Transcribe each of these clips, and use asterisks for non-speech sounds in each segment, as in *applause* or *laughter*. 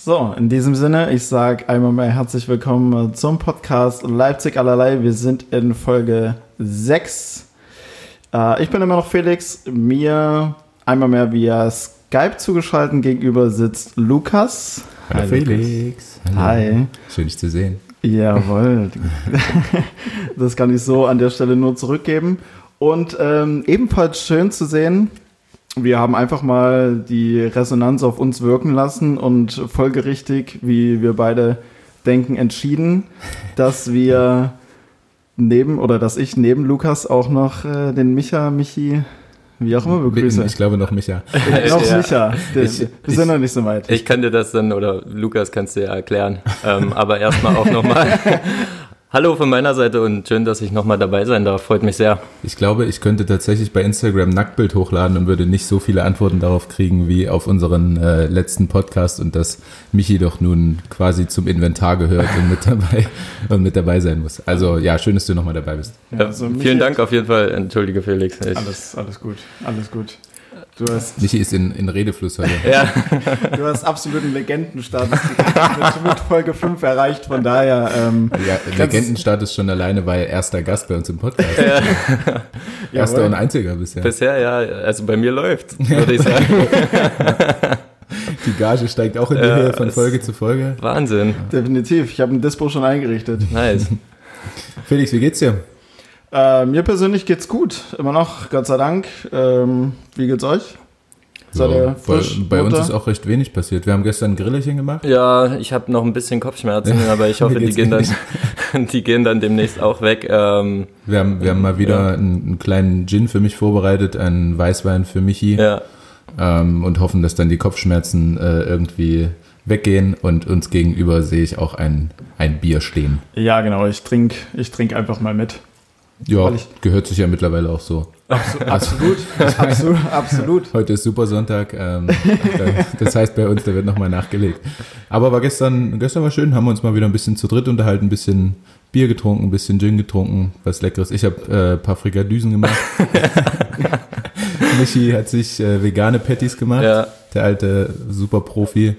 So, in diesem Sinne, ich sage einmal mehr herzlich willkommen zum Podcast Leipzig allerlei. Wir sind in Folge 6. Äh, ich bin immer noch Felix. Mir einmal mehr via Skype zugeschaltet gegenüber sitzt Lukas. Hallo Hi, Felix. Hallo. Hi. Schön, dich zu sehen. Jawohl. *laughs* das kann ich so an der Stelle nur zurückgeben. Und ähm, ebenfalls schön zu sehen, wir haben einfach mal die Resonanz auf uns wirken lassen und folgerichtig, wie wir beide denken, entschieden, dass wir neben oder dass ich neben Lukas auch noch äh, den Micha, Michi, wie auch immer begrüße. Ich glaube noch Micha. noch ja. Micha. Den, ich, wir sind noch nicht so weit. Ich kann dir das dann, oder Lukas kannst du ja erklären. ähm, aber erstmal auch nochmal *laughs* Hallo von meiner Seite und schön, dass ich nochmal dabei sein darf. Freut mich sehr. Ich glaube, ich könnte tatsächlich bei Instagram Nacktbild hochladen und würde nicht so viele Antworten darauf kriegen wie auf unseren äh, letzten Podcast und dass Michi doch nun quasi zum Inventar gehört und mit dabei *laughs* und mit dabei sein muss. Also ja, schön, dass du nochmal dabei bist. Ja, also vielen Dank auf jeden Fall. Entschuldige Felix. Alles, alles gut, alles gut. Du hast, Michi ist in, in Redefluss heute. *laughs* ja. Du hast absoluten Legendenstatus mit, mit Folge 5 erreicht, von daher. Ähm, ja, Legendenstatus schon alleine, weil erster Gast bei uns im Podcast. Ja. *laughs* Erster und einziger bisher. Bisher, ja. Also bei mir läuft, würde ich *laughs* sagen. Die Gage steigt auch in die ja, Höhe von Folge zu Folge. Wahnsinn. Definitiv. Ich habe ein Dispo schon eingerichtet. Nice. Felix, wie geht's dir? Äh, mir persönlich geht's gut, immer noch, Gott sei Dank. Ähm, wie geht's euch? Seid ihr frisch, bei, bei uns ist auch recht wenig passiert. Wir haben gestern ein Grillerchen gemacht. Ja, ich habe noch ein bisschen Kopfschmerzen, aber ich hoffe, die gehen, dann, *laughs* die gehen dann demnächst auch weg. Ähm, wir, haben, wir haben mal wieder ja. einen, einen, kleinen Gin für mich vorbereitet, einen Weißwein für Michi. Ja. Ähm, und hoffen, dass dann die Kopfschmerzen äh, irgendwie weggehen und uns gegenüber sehe ich auch ein, ein Bier stehen. Ja, genau. Ich trinke ich trink einfach mal mit. Ja, gehört sich ja mittlerweile auch so. Absu absolut, *laughs* absolut, absolut. Heute ist Supersonntag. Ähm, das heißt bei uns, da wird nochmal nachgelegt. Aber war gestern, gestern war schön, haben wir uns mal wieder ein bisschen zu dritt unterhalten, ein bisschen Bier getrunken, ein bisschen Gin getrunken, was Leckeres. Ich habe äh, ein paar Frikadüsen gemacht. *laughs* Michi hat sich äh, vegane Patties gemacht. Ja. Der alte Superprofi.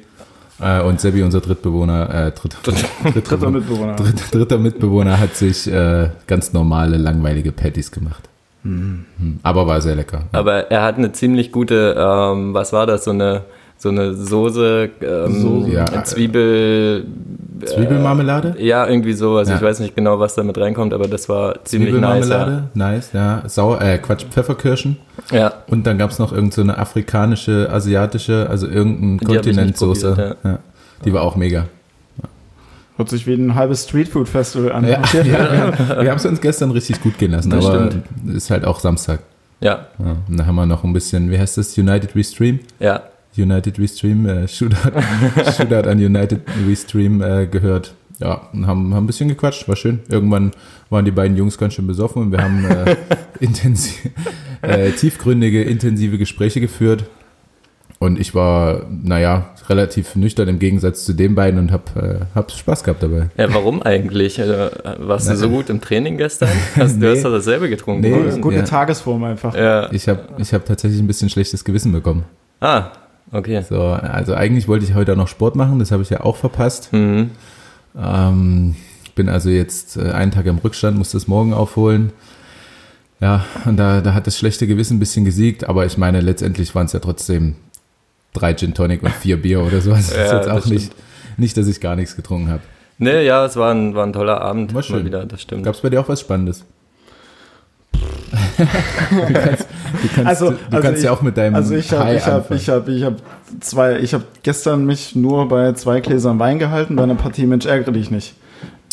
Äh, und Sebi, unser Drittbewohner, äh, dritt, dritt, *laughs* dritter Mitbewohner. Dritt, dritter Mitbewohner hat sich äh, ganz normale, langweilige Patties gemacht. Mhm. Aber war sehr lecker. Aber er hat eine ziemlich gute, ähm, was war das, so eine, so eine Soße, ähm, Soße ja. Zwiebel. Zwiebelmarmelade? Äh, ja, irgendwie sowas. Ja. Ich weiß nicht genau, was da mit reinkommt, aber das war ziemlich nice. Zwiebelmarmelade, nice, ja. Sauer, äh, Quatsch, Pfefferkirschen. Ja. Und dann gab es noch irgendeine so afrikanische, asiatische, also irgendeine Kontinentsoße. Ja. ja. Die war auch mega. Hört sich wie ein halbes Streetfood-Festival an. Ja, *laughs* ja, wir haben es uns gestern richtig gut gehen lassen, das aber stimmt. ist halt auch Samstag. Ja. ja. Und da haben wir noch ein bisschen, wie heißt das, United Restream? Ja. United Restream, äh, Shootout, Shootout an United Restream äh, gehört. Ja, und haben, haben ein bisschen gequatscht, war schön. Irgendwann waren die beiden Jungs ganz schön besoffen und wir haben äh, *laughs* intensiv, äh, tiefgründige, intensive Gespräche geführt. Und ich war, naja, relativ nüchtern im Gegensatz zu den beiden und hab, äh, hab Spaß gehabt dabei. Ja, warum eigentlich? Also, warst du so gut im Training gestern? *laughs* Hast, nee. Du hast doch dasselbe getrunken. Nee, gute ja. Tagesform einfach. Ja. Ich habe ich hab tatsächlich ein bisschen schlechtes Gewissen bekommen. Ah, okay. So, also eigentlich wollte ich heute auch noch Sport machen, das habe ich ja auch verpasst. Mhm. Ähm, bin also jetzt äh, einen Tag im Rückstand, muss das morgen aufholen. Ja, und da, da hat das schlechte Gewissen ein bisschen gesiegt, aber ich meine, letztendlich waren es ja trotzdem drei Gin Tonic und vier Bier oder sowas. Das *laughs* ja, ist jetzt auch nicht, nicht, dass ich gar nichts getrunken habe. Nee, ja, es war ein, war ein toller Abend. War schön. wieder, das stimmt. Gab es bei dir auch was Spannendes? Du kannst, du kannst, also, du also kannst ich, ja auch mit deinem Also ich habe ich hab, ich hab, ich hab zwei, ich habe gestern mich nur bei zwei Gläsern Wein gehalten, bei einer Partie Mensch ärgere dich nicht.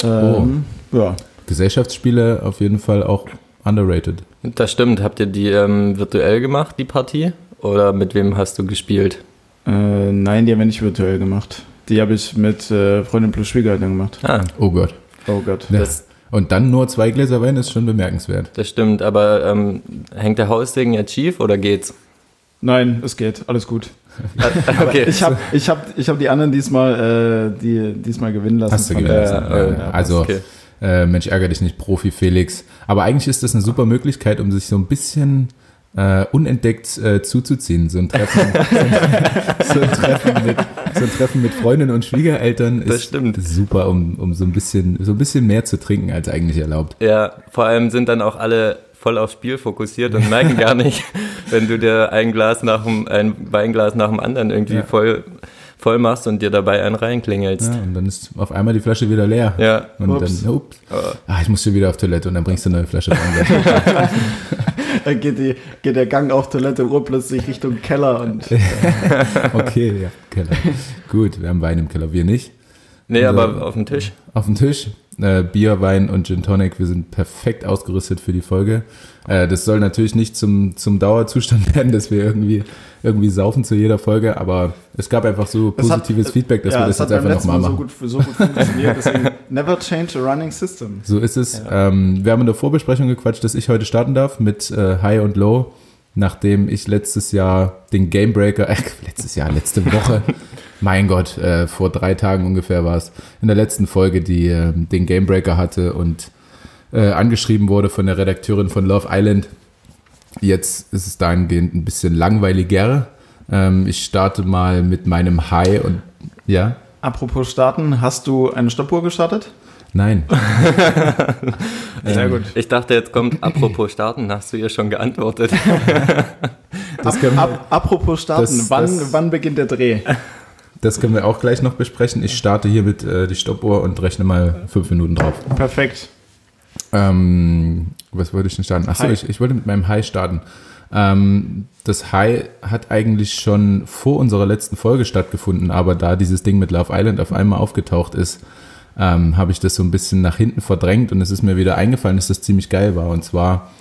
Ähm, oh. Ja. Gesellschaftsspiele auf jeden Fall auch underrated. Das stimmt. Habt ihr die ähm, virtuell gemacht, die Partie? Oder mit wem hast du gespielt? Äh, nein, die haben wir nicht virtuell gemacht. Die habe ich mit äh, Freundin plus Schwiegereltern gemacht. Ah. Oh Gott. Oh Gott. Das, und dann nur zwei Gläser Wein ist schon bemerkenswert. Das stimmt, aber ähm, hängt der Haussegen jetzt schief oder geht's? Nein, es geht, alles gut. *laughs* okay. Ich habe ich hab, ich hab die anderen diesmal, äh, die, diesmal gewinnen lassen. Hast du gewinnen lassen. Äh, äh, also, okay. äh, Mensch, ärgere dich nicht, Profi Felix. Aber eigentlich ist das eine super Möglichkeit, um sich so ein bisschen äh, unentdeckt äh, zuzuziehen. So ein Treffen, *laughs* so ein Treffen, mit, so ein Treffen mit Freundinnen und Schwiegereltern Das ist stimmt. super, um, um so ein bisschen so ein bisschen mehr zu trinken als eigentlich erlaubt. Ja, vor allem sind dann auch alle voll aufs Spiel fokussiert und merken gar *laughs* nicht, wenn du dir ein Glas nach dem, ein Weinglas nach dem anderen irgendwie Ja. voll, voll machst und dir dabei einen reinklingelst. Ja, und dann ist auf einmal die Flasche wieder leer. Ja. Und Ups. dann, ups, ah, ich muss schon wieder auf Toilette und dann bringst du eine neue Flasche Wein. *laughs* Dann geht, die, geht der Gang auf Toilette urplötzlich Richtung Keller und *laughs* okay, ja, Keller. Gut, wir haben Wein im Keller, wir nicht. Nee, Also- aber auf dem Tisch. Auf dem Tisch, äh, Bier, Wein und Gin Tonic, wir sind perfekt ausgerüstet für die Folge. Äh, das soll natürlich nicht zum, zum Dauerzustand *laughs* werden, dass wir irgendwie, irgendwie saufen zu jeder Folge, aber es gab einfach so Es hat- positives Feedback, dass ja, wir das hat jetzt einfach nochmal Mal so machen. gut, so gut funktioniert. Deswegen *laughs* never change a running system. So ist es. Ähm, wir haben in der Vorbesprechung gequatscht, dass ich heute starten darf mit äh, High und Low, nachdem ich letztes Jahr den Gamebreaker, äh, *laughs* letztes Jahr, letzte Woche, mein Gott, äh, vor drei Tagen ungefähr war es, in der letzten Folge, die äh, den Gamebreaker hatte und äh, angeschrieben wurde von der Redakteurin von Love Island. Jetzt ist es dahingehend ein bisschen langweiliger. Ähm, ich starte mal mit meinem High und ja, Apropos starten, hast du eine Stoppuhr gestartet? nein. *laughs* *laughs* Sehr gut. Ich dachte, jetzt kommt, apropos starten, hast du ihr schon geantwortet. *laughs* Ab, apropos starten, Das- wann, das- wann beginnt der Dreh? Das können wir auch gleich noch besprechen. Ich starte hiermit äh, die Stoppuhr und rechne mal fünf Minuten drauf. Perfekt. Ähm, was wollte ich denn starten? Achso, ich, ich wollte mit meinem High starten. Ähm, das High hat eigentlich schon vor unserer letzten Folge stattgefunden, aber da dieses Ding mit Love Island auf einmal aufgetaucht ist, ähm, habe ich das so ein bisschen nach hinten verdrängt und es ist mir wieder eingefallen, dass das ziemlich geil war. Und zwar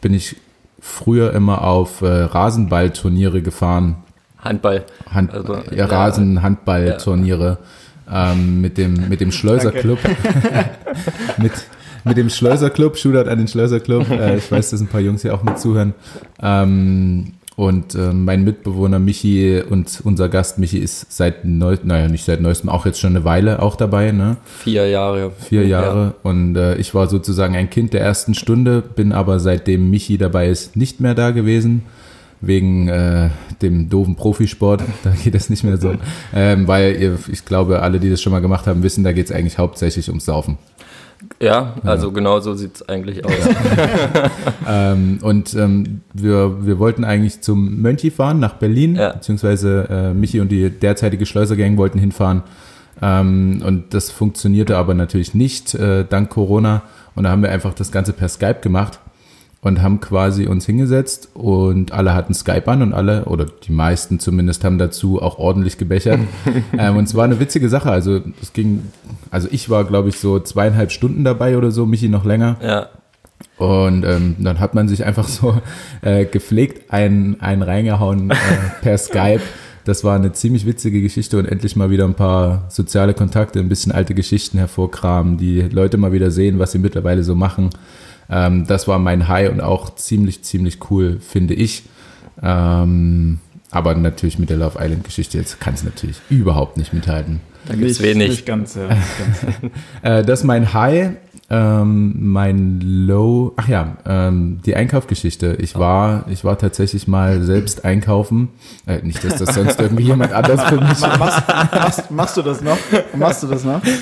bin ich früher immer auf äh, Rasenballturniere gefahren, Handball. Hand, Also, ja, ja. Rasen-Handball-Turniere ähm, mit dem, mit dem Schleuserclub. *laughs* mit, mit dem Schleuserclub, Shootout an den Schleuserclub. Äh, ich weiß, dass ein paar Jungs hier auch mit zuhören. Ähm, und äh, mein Mitbewohner Michi und unser Gast Michi ist seit neu, naja, nicht seit neuestem, auch jetzt schon eine Weile auch dabei, ne? Vier Jahre. Vier Jahre. Und äh, ich war sozusagen ein Kind der ersten Stunde, bin aber seitdem Michi dabei ist, nicht mehr da gewesen. Wegen äh, dem doofen Profisport. *laughs* Da geht es nicht mehr so. Ähm, weil ihr, ich glaube, alle, die das schon mal gemacht haben, wissen, da geht es eigentlich hauptsächlich ums Saufen. Ja, also genau so sieht es eigentlich aus. *laughs* Ähm, und ähm, wir, wir wollten eigentlich zum Mönchi fahren, nach Berlin, Ja. beziehungsweise äh, Michi und die derzeitige Schleusergang wollten hinfahren. Ähm, und das funktionierte aber natürlich nicht, äh, dank Corona. Und da haben wir einfach das Ganze per Skype gemacht und haben quasi uns hingesetzt und alle hatten Skype an und alle, oder die meisten zumindest, haben dazu auch ordentlich gebechert. *laughs* ähm, und es war eine witzige Sache. Also es ging, also ich war, glaube ich, so zweieinhalb Stunden dabei oder so, Michi noch länger. Ja, Und ähm, dann hat man sich einfach so äh, gepflegt einen, einen reingehauen äh, per Skype. Das war eine ziemlich witzige Geschichte und endlich mal wieder ein paar soziale Kontakte, ein bisschen alte Geschichten hervorkramen, die Leute mal wieder sehen, was sie mittlerweile so machen. Ähm, das war mein High und auch ziemlich, ziemlich cool, finde ich. Ähm, aber natürlich mit der Love Island Geschichte jetzt kann es natürlich überhaupt nicht mithalten. da gibt es wenig. Nicht ganz, ja. Ganz. *laughs* Äh, das ist mein High. Ähm, mein Low, ach ja, ähm, die Einkaufgeschichte. Ich war, ich war tatsächlich mal selbst einkaufen. Äh, nicht, dass das sonst *laughs* irgendwie jemand anders für mich. Ma- machst, *laughs* machst, machst du das noch? Machst du das noch? *laughs*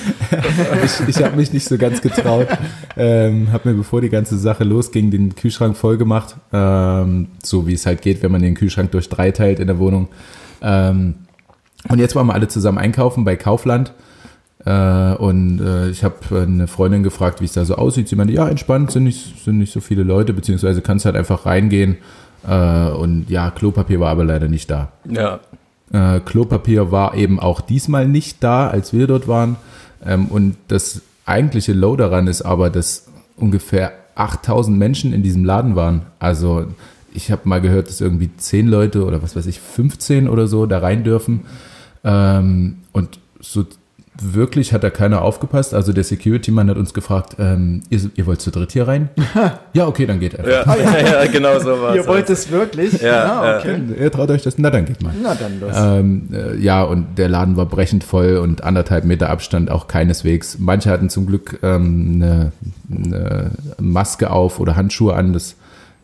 Ich, ich habe mich nicht so ganz getraut. Ähm, habe mir, bevor die ganze Sache losging, den Kühlschrank voll gemacht. Ähm, so wie es halt geht, wenn man den Kühlschrank durch drei teilt in der Wohnung. Ähm, und jetzt waren wir alle zusammen einkaufen bei Kaufland. Äh, und äh, ich habe eine Freundin gefragt, wie es da so aussieht. Sie meinte, ja, entspannt, sind nicht, sind nicht so viele Leute, beziehungsweise kannst halt einfach reingehen. Äh, und ja, Klopapier war aber leider nicht da. Ja, Äh, Klopapier war eben auch diesmal nicht da, als wir dort waren. Ähm, und das eigentliche Low daran ist aber, dass ungefähr 8000 Menschen in diesem Laden waren. Also ich habe mal gehört, dass irgendwie 10 Leute oder was weiß ich, 15 oder so da rein dürfen. Ähm, und so wirklich hat da keiner aufgepasst. Also der Security-Mann hat uns gefragt, ähm, ihr, ihr wollt zu dritt hier rein? *laughs* ja, okay, dann geht einfach. *laughs* ja, ja, genau so war Ihr wollt es wirklich? Ja, Ah, okay. Ihr traut euch das? Na, dann geht mal. Na dann los. Ähm, äh, ja, und der Laden war brechend voll und anderthalb Meter Abstand auch keineswegs. Manche hatten zum Glück ähm, eine, eine Maske auf oder Handschuhe an. Das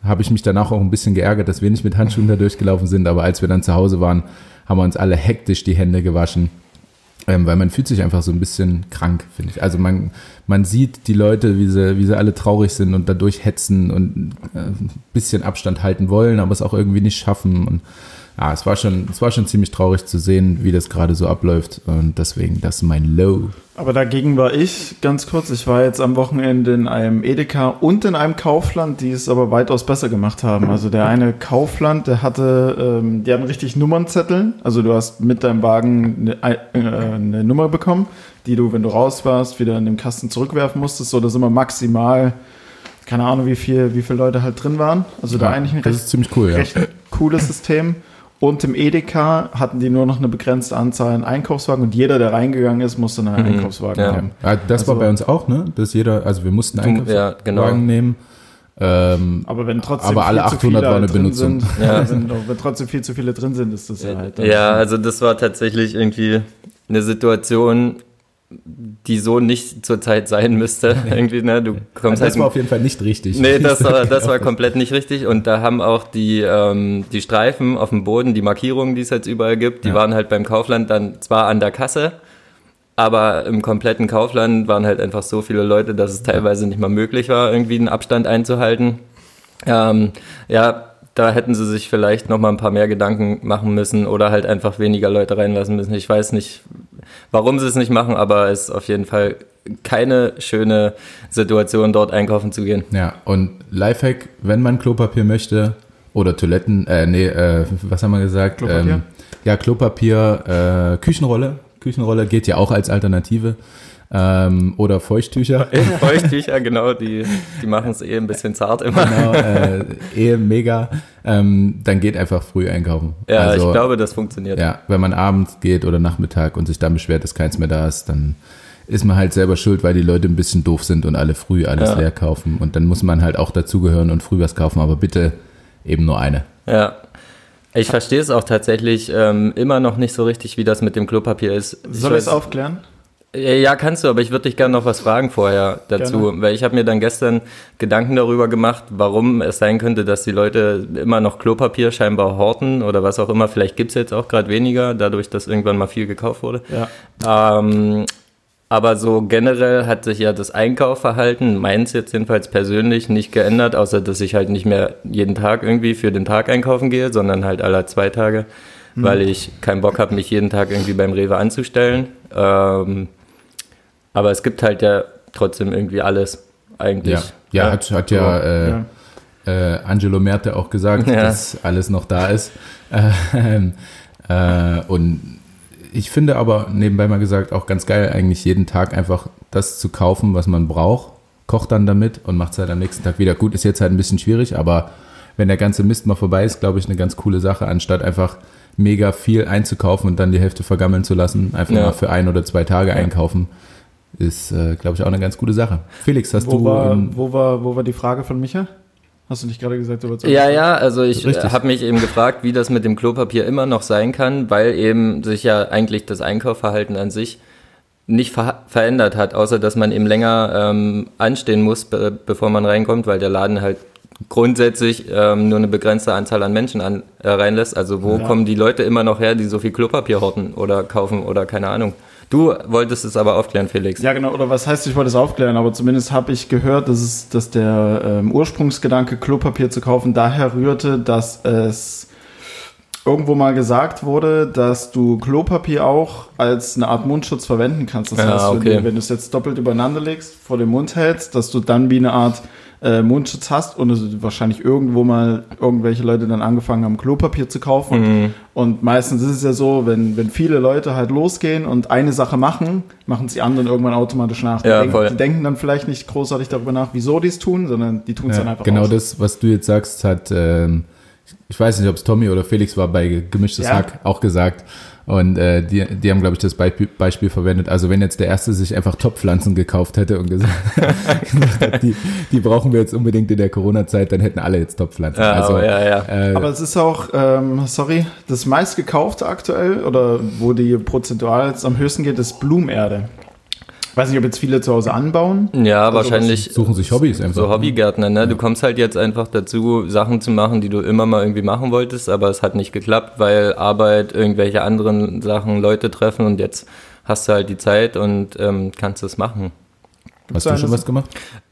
habe ich mich danach auch ein bisschen geärgert, dass wir nicht mit Handschuhen da durchgelaufen sind. Aber als wir dann zu Hause waren, haben wir uns alle hektisch die Hände gewaschen. Ähm, weil man fühlt sich einfach so ein bisschen krank, finde ich. Also man, man sieht die Leute, wie sie, wie sie alle traurig sind und dadurch hetzen und äh, ein bisschen Abstand halten wollen, aber es auch irgendwie nicht schaffen. Und ja, es war schon, es war schon ziemlich traurig zu sehen, wie das gerade so abläuft. Und deswegen, das ist mein Low. Aber dagegen war ich, ganz kurz, ich war jetzt am Wochenende in einem Edeka und in einem Kaufland, die es aber weitaus besser gemacht haben. Also der eine Kaufland, der hatte, ähm, die haben richtig Nummernzettel. Also du hast mit deinem Wagen eine, äh, eine Nummer bekommen, die du, wenn du raus warst, wieder in den Kasten zurückwerfen musstest. So, da sind wir maximal, keine Ahnung, wie viel, wie viele Leute halt drin waren. Also da Ja, eigentlich ein recht, ist ziemlich cool, ja. recht cooles System. Und im Edeka hatten die nur noch eine begrenzte Anzahl an Einkaufswagen und jeder, der reingegangen ist, musste einen Einkaufswagen Ja. haben. Ja, das war Also- bei uns auch, ne? Dass jeder, also wir mussten Du- Einkaufswagen ja, genau. nehmen. Ähm, Aber wenn trotzdem Aber alle viel zu 800 viele war eine drin Benutzung. Sind, Ja. *laughs* wenn, wenn trotzdem viel zu viele drin sind, ist das ja halt. Ja, also das war tatsächlich irgendwie eine Situation, die so nicht zurzeit sein müsste. *laughs* Irgendwie, ne? Du kommst das halt war auf jeden Fall nicht richtig. Nee, das war, das war *laughs* komplett nicht richtig. Und da haben auch die, ähm, die Streifen auf dem Boden, die Markierungen, die es jetzt überall gibt, die Ja. waren halt beim Kaufland dann zwar an der Kasse, aber im kompletten Kaufland waren halt einfach so viele Leute, dass es teilweise nicht mal möglich war, irgendwie einen Abstand einzuhalten. Ähm, ja, da hätten sie sich vielleicht noch mal ein paar mehr Gedanken machen müssen oder halt einfach weniger Leute reinlassen müssen. Ich weiß nicht, warum sie es nicht machen, aber es ist auf jeden Fall keine schöne Situation, dort einkaufen zu gehen. Ja, und Lifehack, wenn man Klopapier möchte oder Toiletten, äh, nee, äh, was haben wir gesagt? Klopapier? Ähm, ja, Klopapier, äh, Küchenrolle. Küchenrolle geht ja auch als Alternative. Ähm, oder Feuchttücher. *laughs* Feuchttücher, genau, die, die machen es eh ein bisschen zart immer. genau, äh, eh mega. Ähm, dann geht einfach früh einkaufen. Ja, Also, ich glaube, das funktioniert. Ja, wenn man abends geht oder Nachmittag und sich dann beschwert, dass keins mehr da ist, dann ist man halt selber schuld, weil die Leute ein bisschen doof sind und alle früh alles Ja. leer kaufen. Und dann muss man halt auch dazugehören und früh was kaufen, aber bitte eben nur eine. Ja. Ich verstehe es auch tatsächlich ähm, immer noch nicht so richtig, wie das mit dem Klopapier ist. Soll ich es aufklären? Ja, kannst du, aber ich würde dich gerne noch was fragen vorher dazu, Gerne. weil ich habe mir dann gestern Gedanken darüber gemacht, warum es sein könnte, dass die Leute immer noch Klopapier scheinbar horten oder was auch immer. Vielleicht gibt's jetzt auch gerade weniger, dadurch, dass irgendwann mal viel gekauft wurde. Ja. Ähm, aber so generell hat sich ja das Einkaufverhalten, meins jetzt jedenfalls persönlich, nicht geändert, außer dass ich halt nicht mehr jeden Tag irgendwie für den Tag einkaufen gehe, sondern halt alle zwei Tage, weil ich keinen Bock habe, mich jeden Tag irgendwie beim Rewe anzustellen. Ähm, aber es gibt halt ja trotzdem irgendwie alles eigentlich. Ja, ja, hat, hat ja, äh, ja. Äh, Angelo Merte auch gesagt, Ja. dass alles noch da ist. Ähm, äh, und ich finde aber, nebenbei mal gesagt, auch ganz geil, eigentlich jeden Tag einfach das zu kaufen, was man braucht, kocht dann damit und macht es halt am nächsten Tag wieder. Gut, ist jetzt halt ein bisschen schwierig, aber wenn der ganze Mist mal vorbei ist, glaube ich, eine ganz coole Sache, anstatt einfach mega viel einzukaufen und dann die Hälfte vergammeln zu lassen, einfach Ja. mal für ein oder zwei Tage einkaufen, ist, äh, glaube ich, auch eine ganz gute Sache. Felix, hast Wo du war, ähm, wo, war, wo war die Frage von Micha? Hast du nicht gerade gesagt, du wolltest Ja, ja, also ich Richtig. habe mich eben gefragt, wie das mit dem Klopapier immer noch sein kann, weil eben sich ja eigentlich das Einkaufverhalten an sich nicht ver verändert hat, außer dass man eben länger ähm, anstehen muss, be bevor man reinkommt, weil der Laden halt grundsätzlich ähm, nur eine begrenzte Anzahl an Menschen an, äh, reinlässt. Also wo Ja. kommen die Leute immer noch her, die so viel Klopapier horten oder kaufen oder keine Ahnung. Du wolltest es aber aufklären, Felix. Ja, genau. Oder was heißt, ich wollte es aufklären, aber zumindest habe ich gehört, dass, es, dass der ähm, Ursprungsgedanke, Klopapier zu kaufen, daher rührte, dass es irgendwo mal gesagt wurde, dass du Klopapier auch als eine Art Mundschutz verwenden kannst. Das Ja, heißt, wenn, okay. du, wenn du es jetzt doppelt übereinander legst, vor den Mund hältst, dass du dann wie eine Art äh, Mundschutz hast und es wahrscheinlich irgendwo mal irgendwelche Leute dann angefangen haben, Klopapier zu kaufen. Mhm. Und meistens ist es ja so, wenn, wenn viele Leute halt losgehen und eine Sache machen, machen es die anderen irgendwann automatisch nach. Die, Ja, denken, die denken dann vielleicht nicht großartig darüber nach, wieso die es tun, sondern die tun es dann Ja, einfach genau aus. das, was du jetzt sagst, hat, ähm, ich weiß nicht, ob es Tommy oder Felix war bei Gemischtes Ja. Hack auch gesagt. Und äh, die, die haben, glaube ich, das Beispiel, Beispiel verwendet. Also wenn jetzt der Erste sich einfach Topfpflanzen gekauft hätte und gesagt, *laughs* gesagt hat, die, die brauchen wir jetzt unbedingt in der Corona-Zeit, dann hätten alle jetzt Topfpflanzen. Ja, also, ja, ja. Äh, Aber es ist auch, ähm, sorry, das meistgekaufte aktuell oder wo die prozentual jetzt am höchsten geht, ist Blumenerde. Weiß nicht, ob jetzt viele zu Hause anbauen. Ja, Also wahrscheinlich. Suchen sich Hobbys einfach. So Hobbygärtner, ne? Du kommst halt jetzt einfach dazu, Sachen zu machen, die du immer mal irgendwie machen wolltest, aber es hat nicht geklappt, weil Arbeit, irgendwelche anderen Sachen, Leute treffen und jetzt hast du halt die Zeit und ähm, kannst es machen. Hast du schon was gemacht?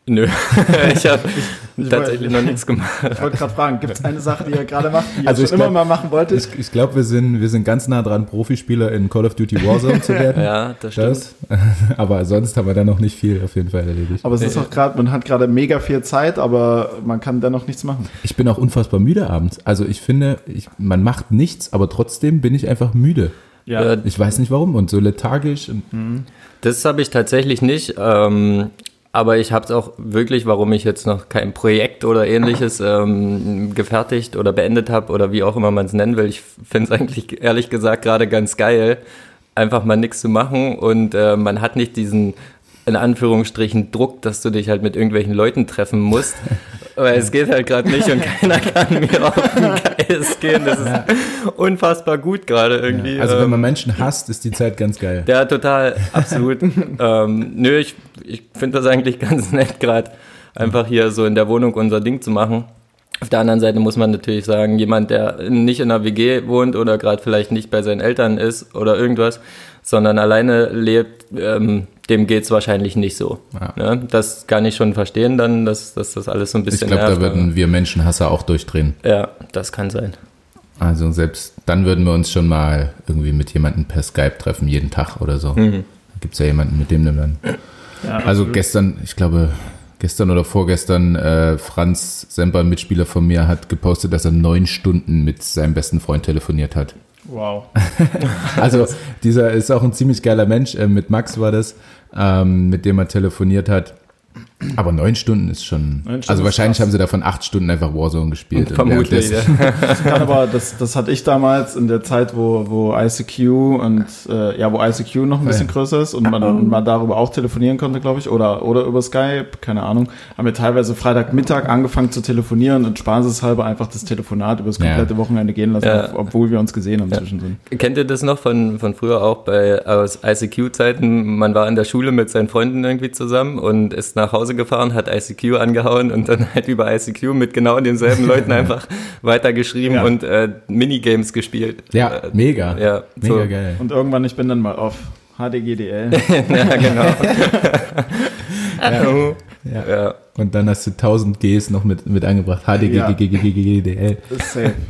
Nö, *laughs* ich habe *laughs* Ich tatsächlich noch nichts gemacht. *laughs* Ich wollte gerade fragen, gibt es eine Sache, die ihr gerade macht, die ihr Also schon ich immer glaub- mal machen wolltet? Ich, ich glaube, wir sind, wir sind ganz nah dran, Profispieler in Call of Duty Warzone zu werden. Ja, das stimmt. Das. Aber sonst haben wir da noch nicht viel auf jeden Fall erledigt. Aber es ist auch gerade, man hat gerade mega viel Zeit, aber man kann dennoch nichts machen. Ich bin auch unfassbar müde abends. Also ich finde, ich, man macht nichts, aber trotzdem bin ich einfach müde. Äh, Ich weiß nicht warum und so lethargisch. Und Das habe ich tatsächlich nicht. Ähm, aber ich habe es auch wirklich, warum ich jetzt noch kein Projekt oder ähnliches ähm, gefertigt oder beendet habe oder wie auch immer man es nennen will. Ich finde es *laughs* eigentlich ehrlich gesagt gerade ganz geil, einfach mal nichts zu machen und äh, man hat nicht diesen in Anführungsstrichen Druck, dass du dich halt mit irgendwelchen Leuten treffen musst. Weil es geht halt gerade nicht und keiner kann mir *laughs* auf den Geist gehen. Das ist unfassbar gut gerade irgendwie. also wenn Ähm, man Menschen hasst, ist die Zeit ganz geil. ja, total, absolut. *laughs* ähm, nö, ich, ich finde das eigentlich ganz nett, gerade einfach hier so in der Wohnung unser Ding zu machen. Auf der anderen Seite muss man natürlich sagen, jemand, der nicht in einer WG wohnt oder gerade vielleicht nicht bei seinen Eltern ist oder irgendwas, sondern alleine lebt, ähm, dem geht's wahrscheinlich nicht so. Ja. Ne? Das kann ich schon verstehen dann, dass, dass das alles so ein Ich bisschen glaube, da würden wir Menschenhasser auch durchdrehen. Ja, das kann sein. Also selbst dann würden wir uns schon mal irgendwie mit jemandem per Skype treffen, jeden Tag oder so. Mhm. Da gibt es ja jemanden, mit dem du dann. Ja, Also gestern, ich glaube, gestern oder vorgestern, äh, Franz Semper, ein Mitspieler von mir, hat gepostet, dass er neun Stunden mit seinem besten Freund telefoniert hat. Wow. *laughs* Also dieser ist auch ein ziemlich geiler Mensch. Äh, mit Max war das, ähm, mit dem er telefoniert hat. Aber neun Stunden ist schon. Stunden also ist wahrscheinlich krass. haben sie davon acht Stunden einfach Warzone gespielt. Und Vermutlich. Ja. Das *laughs* kann aber, das, das hatte ich damals in der Zeit, wo, wo ICQ und äh, ja, wo ICQ noch ein bisschen größer ist und man dann mal darüber auch telefonieren konnte, glaube ich, oder, oder über Skype, keine Ahnung, haben wir teilweise Freitagmittag angefangen zu telefonieren und spaßeshalber einfach das Telefonat über das Ja. komplette Wochenende gehen lassen, Ja. obwohl wir uns gesehen haben zwischendrin. Kennt ihr das noch von, von früher auch bei aus ICQ-Zeiten? Man war in der Schule mit seinen Freunden irgendwie zusammen und ist nach Hause gefahren, hat ICQ angehauen und dann halt über ICQ mit genau denselben Leuten *laughs* einfach weitergeschrieben Ja. und äh, Minigames gespielt. Ja, Äh, mega. ja, mega so. geil. Und irgendwann, ich bin dann mal auf HDGDL. *laughs* ja, genau. *laughs* Ja. ja. Und dann hast du 1000 Gs noch mit, mit angebracht. HDGGGGGDL.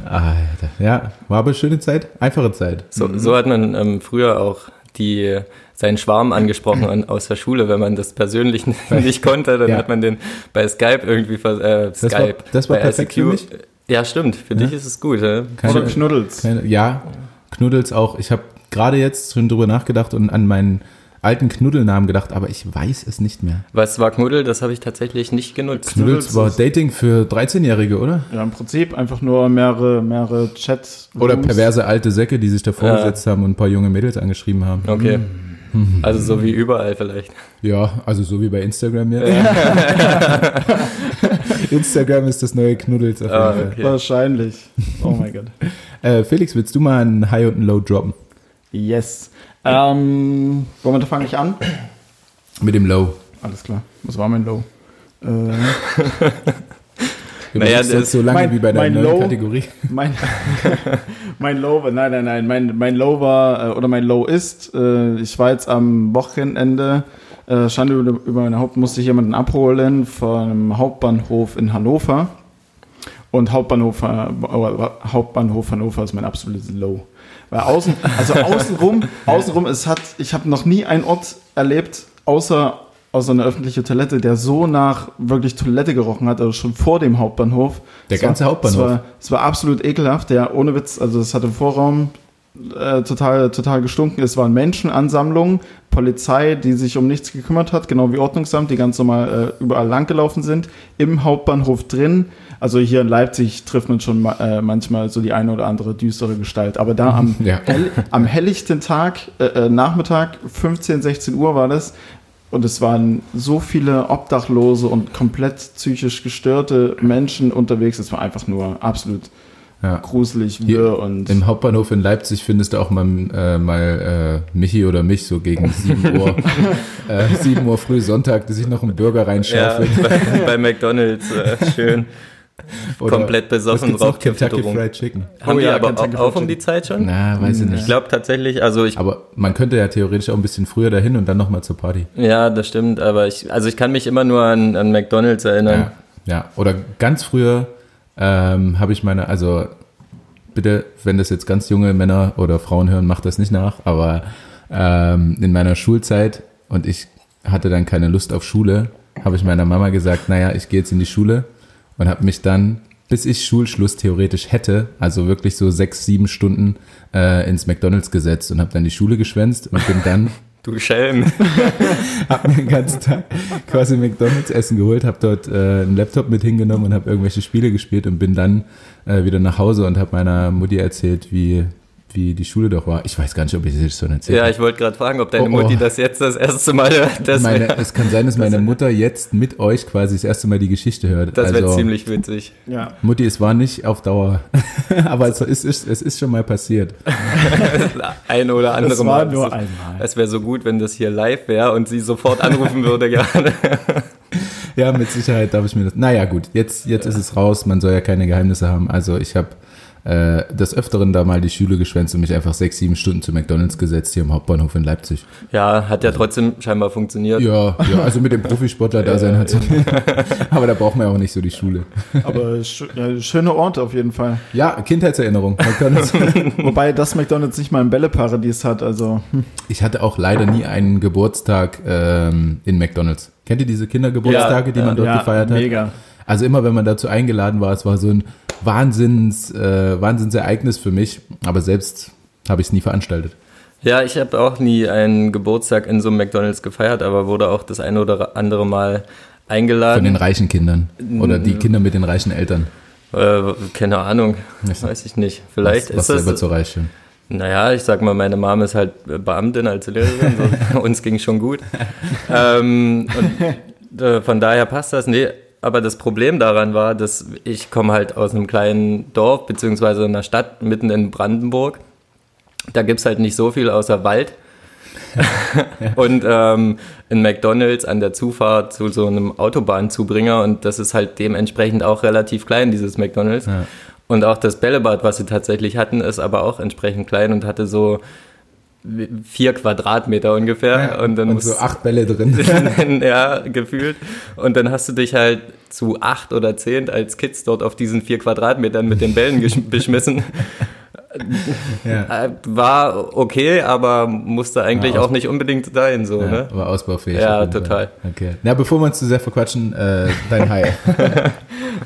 Alter. Ja, war aber eine schöne Zeit. Einfache Zeit. So, so hat man ähm, früher auch die, seinen Schwarm angesprochen an, aus der Schule. Wenn man das persönlich *laughs* nicht konnte, dann Ja. hat man den bei Skype irgendwie, äh, war- Skype. das war bei perfekt für mich. Ja, stimmt. Für dich ist es gut. Ja? Keine- Oder Knuddels. Keine, ja, Knuddels auch. Ich habe gerade jetzt schon drüber nachgedacht und an meinen alten Knuddelnamen gedacht, aber ich weiß es nicht mehr. Was war Knuddel? Das habe ich tatsächlich nicht genutzt. Knuddels Knuddels war Dating für 13-Jährige, oder? Ja, im Prinzip einfach nur mehrere, mehrere Chat. Oder perverse alte Säcke, die sich davor Ja. gesetzt haben und ein paar junge Mädels angeschrieben haben. Okay. *laughs* Also so wie überall vielleicht. Ja, also so wie bei Instagram jetzt. *laughs* Instagram ist das neue Knuddels auf jeden Ah, Fall. okay. Wahrscheinlich. Oh mein Gott. *laughs* Äh, Felix, willst du mal ein High und ein Low droppen? Yes. Ähm, womit fange ich an? Mit dem Low. Alles klar. Was war mein Low? Äh, Du Naja, das- jetzt so lange mein- wie bei deiner mein Low- Kategorie. *laughs* mein, *laughs* mein Low war, nein, nein, nein, mein, mein Low war, äh, oder mein Low ist, äh, ich war jetzt am Wochenende, äh, Schande über, meine Haupt, musste ich jemanden abholen einem Hauptbahnhof in Hannover. Und Hauptbahnhof, Hauptbahnhof Hannover ist mein absolutes Low. Weil außen, also außenrum, *laughs* außenrum, es hat, ich habe noch nie einen Ort erlebt, außer, außer eine öffentliche Toilette, der so nach wirklich Toilette gerochen hat, also schon vor dem Hauptbahnhof. Der Es war- ganze Hauptbahnhof? Es war, es war absolut ekelhaft, der ohne Witz, also es hatte Vorraum äh, total, total gestunken. Es waren Menschenansammlungen, Polizei, die sich um nichts gekümmert hat, genau wie Ordnungsamt, die ganz normal äh, überall langgelaufen sind, im Hauptbahnhof drin. Also hier in Leipzig trifft man schon äh, manchmal so die eine oder andere düstere Gestalt. Aber da am, *laughs* Ja. hell, am helllichten Tag, äh, äh, Nachmittag, 15, 16 Uhr war das, und es waren so viele Obdachlose und komplett psychisch gestörte Menschen unterwegs. Es war einfach nur absolut Ja. gruselig Hier wirr und Im Hauptbahnhof in Leipzig findest du auch mal, äh, mal äh, Michi oder mich so gegen *laughs* 7 Uhr, äh, 7 Uhr früh Sonntag, die sich noch einen Burger Ja, reinschaufeln. bei, bei McDonalds äh, schön. Oder komplett besoffen? Rauchgift Kentucky. Fried Chicken. Haben Oh die ja, aber Kentucky auch, auch um die Zeit schon? Na, weiß ich Ich nicht. glaube tatsächlich, also ich, Aber man könnte ja theoretisch auch ein bisschen früher dahin und dann nochmal zur Party. ja, das stimmt, aber ich, also ich kann mich immer nur an, an McDonalds erinnern. Ja, ja. oder ganz früher ähm, habe ich meine, also bitte, wenn das jetzt ganz junge Männer oder Frauen hören, macht das nicht nach, aber ähm, in meiner Schulzeit und ich hatte dann keine Lust auf Schule, habe ich meiner Mama gesagt, naja, ich gehe jetzt in die Schule und habe mich dann, bis ich Schulschluss theoretisch hätte, also wirklich so sechs, sieben Stunden äh, ins McDonalds gesetzt und habe dann die Schule geschwänzt und bin dann *laughs* Du Schelm. *laughs* hab mir den ganzen Tag quasi McDonalds Essen geholt, habe dort äh, einen Laptop mit hingenommen und habe irgendwelche Spiele gespielt und bin dann äh, wieder nach Hause und habe meiner Mutti erzählt, wie wie die Schule doch war. Ich weiß gar nicht, ob ich das schon erzählt Ja, ich wollte gerade fragen, ob deine Oh, oh. Mutti das jetzt das erste Mal hört. Das Meine, wäre es kann sein, dass *laughs* meine Mutter jetzt mit euch quasi das erste Mal die Geschichte hört. das also, ziemlich witzig. ja. Mutti, es war nicht auf Dauer, *laughs* aber es ist, es ist schon mal passiert. *laughs* Ein oder andere Das war Mal. nur einmal. Es wäre so gut, wenn das hier live wäre und sie sofort anrufen würde gerade. Ja, mit Sicherheit darf ich mir das. Naja, gut, jetzt, jetzt ist es raus, man soll ja keine Geheimnisse haben. Also ich habe äh, des Öfteren da mal die Schule geschwänzt und mich einfach sechs, sieben Stunden zu McDonalds gesetzt hier im Hauptbahnhof in Leipzig. Ja, hat ja trotzdem scheinbar funktioniert. Ja, ja also mit dem Profisportler da sein hat *laughs* Aber da braucht man ja auch nicht so die Schule. Aber sch ja, schöne Orte auf jeden Fall. Ja, Kindheitserinnerung. McDonald's. *laughs* Wobei das McDonalds nicht mal ein Bälleparadies hat, also hm. Ich hatte auch leider nie einen Geburtstag ähm, in McDonalds. Kennt ihr diese Kindergeburtstage, Ja, die man dort ja, gefeiert hat? mega. Also immer, wenn man dazu eingeladen war, es war so ein Wahnsinns, äh, Wahnsinnsereignis für mich. Aber selbst habe ich es nie veranstaltet. Ja, ich habe auch nie einen Geburtstag in so einem McDonalds gefeiert, aber wurde auch das eine oder andere Mal Von eingeladen. den reichen Kindern. Oder die Kinder mit den reichen Eltern. Äh, keine Ahnung, so. weiß ich nicht. Vielleicht was, was ist selber das. zu reich. Naja, ich sag mal, meine Mom ist halt Beamtin als Lehrerin, so, *laughs* uns ging schon gut. ähm, und äh, von daher passt das. Nee, aber das Problem daran war, dass ich komme halt aus einem kleinen Dorf, beziehungsweise einer Stadt mitten in Brandenburg. Da gibt's halt nicht so viel außer Wald. *laughs* Und ähm, ein McDonalds an der Zufahrt zu so einem Autobahnzubringer und das ist halt dementsprechend auch relativ klein, dieses McDonalds. Ja. Und auch das Bällebad, was sie tatsächlich hatten, ist aber auch entsprechend klein und hatte so vier Quadratmeter ungefähr. und dann Und musst so acht Bälle drin. *laughs* ja, gefühlt. Und dann hast du dich halt zu acht oder zehn als Kids dort auf diesen vier Quadratmetern mit den Bällen *laughs* beschmissen. ja. Äh, War okay, aber musste eigentlich Ja, auch nicht unbedingt sein, so, Ja, ne? aber ausbaufähig. Ja, total. Okay. Na, bevor wir uns zu sehr verquatschen, äh, dein High. *laughs*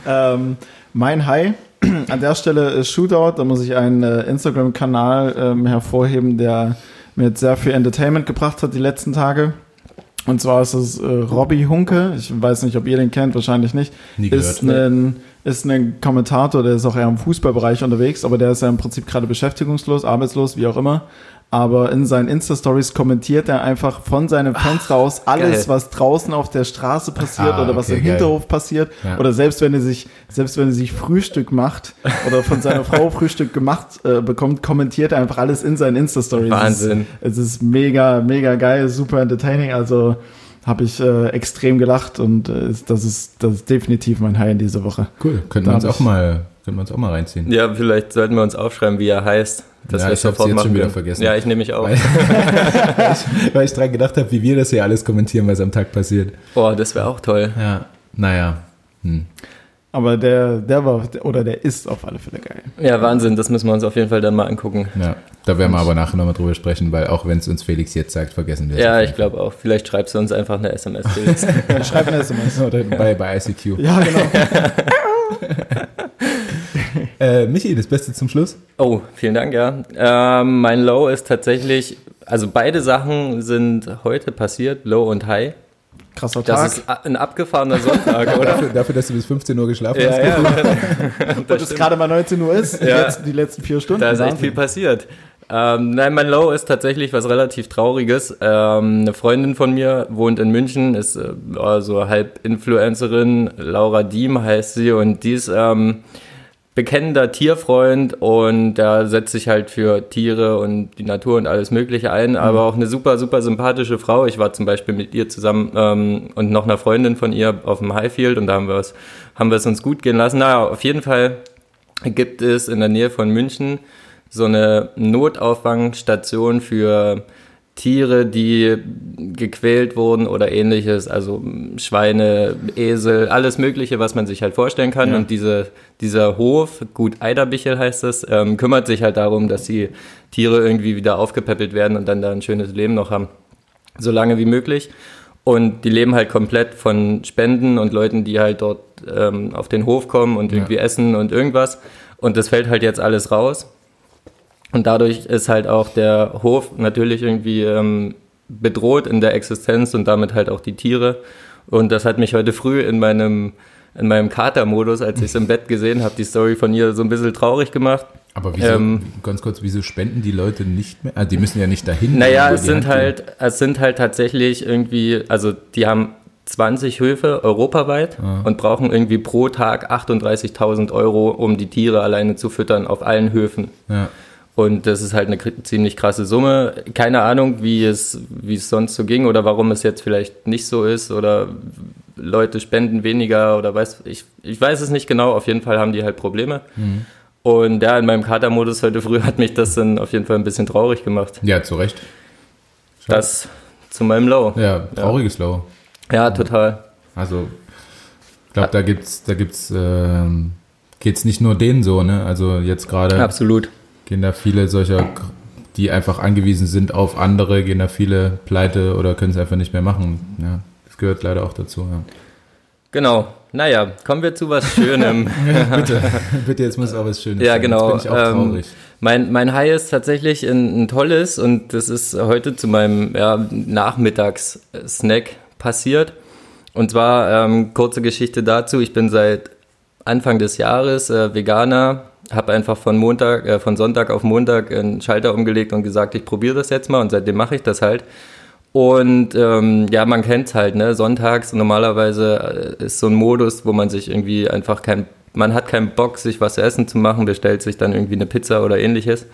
Ähm, mein High *clears throat* an der Stelle ist Shootout. Da muss ich einen äh, Instagram-Kanal ähm, hervorheben, der mir jetzt sehr viel Entertainment gebracht hat die letzten Tage. Und zwar ist es äh, Robbie Hunke. Ich weiß nicht, ob ihr den kennt, wahrscheinlich nicht. Nie ist ein, ist ein Kommentator, der ist auch eher im Fußballbereich unterwegs, aber der ist ja im Prinzip gerade beschäftigungslos, arbeitslos, wie auch immer. Aber in seinen Insta-Stories kommentiert er einfach von seinem Fenster aus alles, geil. was draußen auf der Straße passiert Ah, oder was okay, im geil. Hinterhof passiert. Ja. Oder selbst wenn er sich, selbst wenn er sich Frühstück macht oder von seiner Frau *laughs* Frühstück gemacht äh, bekommt, kommentiert er einfach alles in seinen Insta-Stories. Wahnsinn. Es ist, es ist mega, mega geil, super entertaining. Also habe ich äh, extrem gelacht und äh, das ist, das ist definitiv mein High in dieser Woche. Cool. Könnten Da wir uns auch mal, könnten wir uns auch mal reinziehen. Ja, vielleicht sollten wir uns aufschreiben, wie er heißt. Dass Ja, ich hab's jetzt schon wieder vergessen. Ja, ich nehme mich auch. Weil, *laughs* *laughs* weil ich dran gedacht habe, wie wir das hier alles kommentieren, was am Tag passiert. Boah, das wäre auch toll. Ja. Naja. Hm. Aber der, der war, oder der ist auf alle Fälle geil. Ja, Wahnsinn, das müssen wir uns auf jeden Fall dann mal angucken. Ja. Da werden wir aber nachher nochmal drüber sprechen, weil auch wenn es uns Felix jetzt sagt, vergessen wir es. Ja, ich glaube auch. Vielleicht schreibst du uns einfach eine SMS, *laughs* Felix. Schreib eine SMS. Oder bei, bei ICQ. Ja, genau. *laughs* Äh, Michi, das Beste zum Schluss? Oh, vielen Dank, ja. Ähm, mein Low ist tatsächlich, also beide Sachen sind heute passiert, Low und High. Krasser Das Tag. ist a- ein abgefahrener Sonntag, *laughs* oder? Dafür, dafür, dass du bis 15 Uhr geschlafen ja, hast. ja. *laughs* und es gerade mal 19 Uhr ist, die, Ja. letzten, die letzten vier Stunden. Da ist echt viel passiert. Ähm, nein, mein Low ist tatsächlich was relativ Trauriges. Ähm, eine Freundin von mir wohnt in München, ist äh, also halb Influencerin, Laura Diem heißt sie und die ist ähm, bekennender Tierfreund und da setzt sich halt für Tiere und die Natur und alles Mögliche ein, aber auch eine super, super sympathische Frau. Ich war zum Beispiel mit ihr zusammen ähm, und noch einer Freundin von ihr auf dem Highfield und da haben wir es, haben wir es uns gut gehen lassen. Naja, auf jeden Fall gibt es in der Nähe von München so eine Notauffangstation für Tiere, die gequält wurden oder ähnliches, also Schweine, Esel, alles Mögliche, was man sich halt vorstellen kann. Ja. Und diese, dieser Hof, gut Eiderbichel heißt es, ähm, kümmert sich halt darum, dass die Tiere irgendwie wieder aufgepäppelt werden und dann da ein schönes Leben noch haben. So lange wie möglich. Und die leben halt komplett von Spenden und Leuten, die halt dort ähm, auf den Hof kommen und irgendwie Ja. essen und irgendwas. Und das fällt halt jetzt alles raus. Und dadurch ist halt auch der Hof natürlich irgendwie ähm, bedroht in der Existenz und damit halt auch die Tiere. Und das hat mich heute früh in meinem, in meinem Kater-Modus, als ich es im Bett gesehen habe, die Story von ihr so ein bisschen traurig gemacht. Aber wieso, Ähm, ganz kurz, wieso spenden die Leute nicht mehr? Also die müssen ja nicht dahin. Naja, es sind halt, es sind halt tatsächlich irgendwie, also die haben 20 Höfe europaweit und brauchen irgendwie pro Tag 38.000 Euro, um die Tiere alleine zu füttern auf allen Höfen. Ja. Und das ist halt eine ziemlich krasse Summe. Keine Ahnung, wie es, wie es sonst so ging oder warum es jetzt vielleicht nicht so ist oder Leute spenden weniger oder weiß ich, ich weiß es nicht genau. Auf jeden Fall haben die halt Probleme. Und ja, in meinem Katermodus heute früh *laughs* hat mich das dann auf jeden Fall ein bisschen traurig gemacht. ja, zu Recht. Das zu meinem Low. Ja, trauriges Low. Ja, total. Also, ich glaube, da gibt's, da gibt's, ähm, geht's nicht nur denen so, ne? Also jetzt gerade Absolut. Gehen da viele solcher, die einfach angewiesen sind auf andere, gehen da viele pleite oder können es einfach nicht mehr machen. Ja, das gehört leider auch dazu. Ja. Genau. Naja, kommen wir zu was Schönem. *laughs* bitte, bitte, jetzt muss auch was Schönes Ja, sein. genau. Jetzt bin ich auch Ähm, traurig. Mein, mein High ist tatsächlich ein, ein tolles und das ist heute zu meinem ja, Nachmittagssnack passiert. Und zwar, ähm, kurze Geschichte dazu, ich bin seit Anfang des Jahres äh, Veganer, habe einfach von Montag, äh, von Sonntag auf Montag einen Schalter umgelegt und gesagt, ich probiere das jetzt mal und seitdem mache ich das halt. Und ähm, ja, man kennt's halt, ne? Sonntags normalerweise äh, ist so ein Modus, wo man sich irgendwie einfach kein, man hat keinen Bock, sich was zu essen zu machen, bestellt sich dann irgendwie eine Pizza oder ähnliches.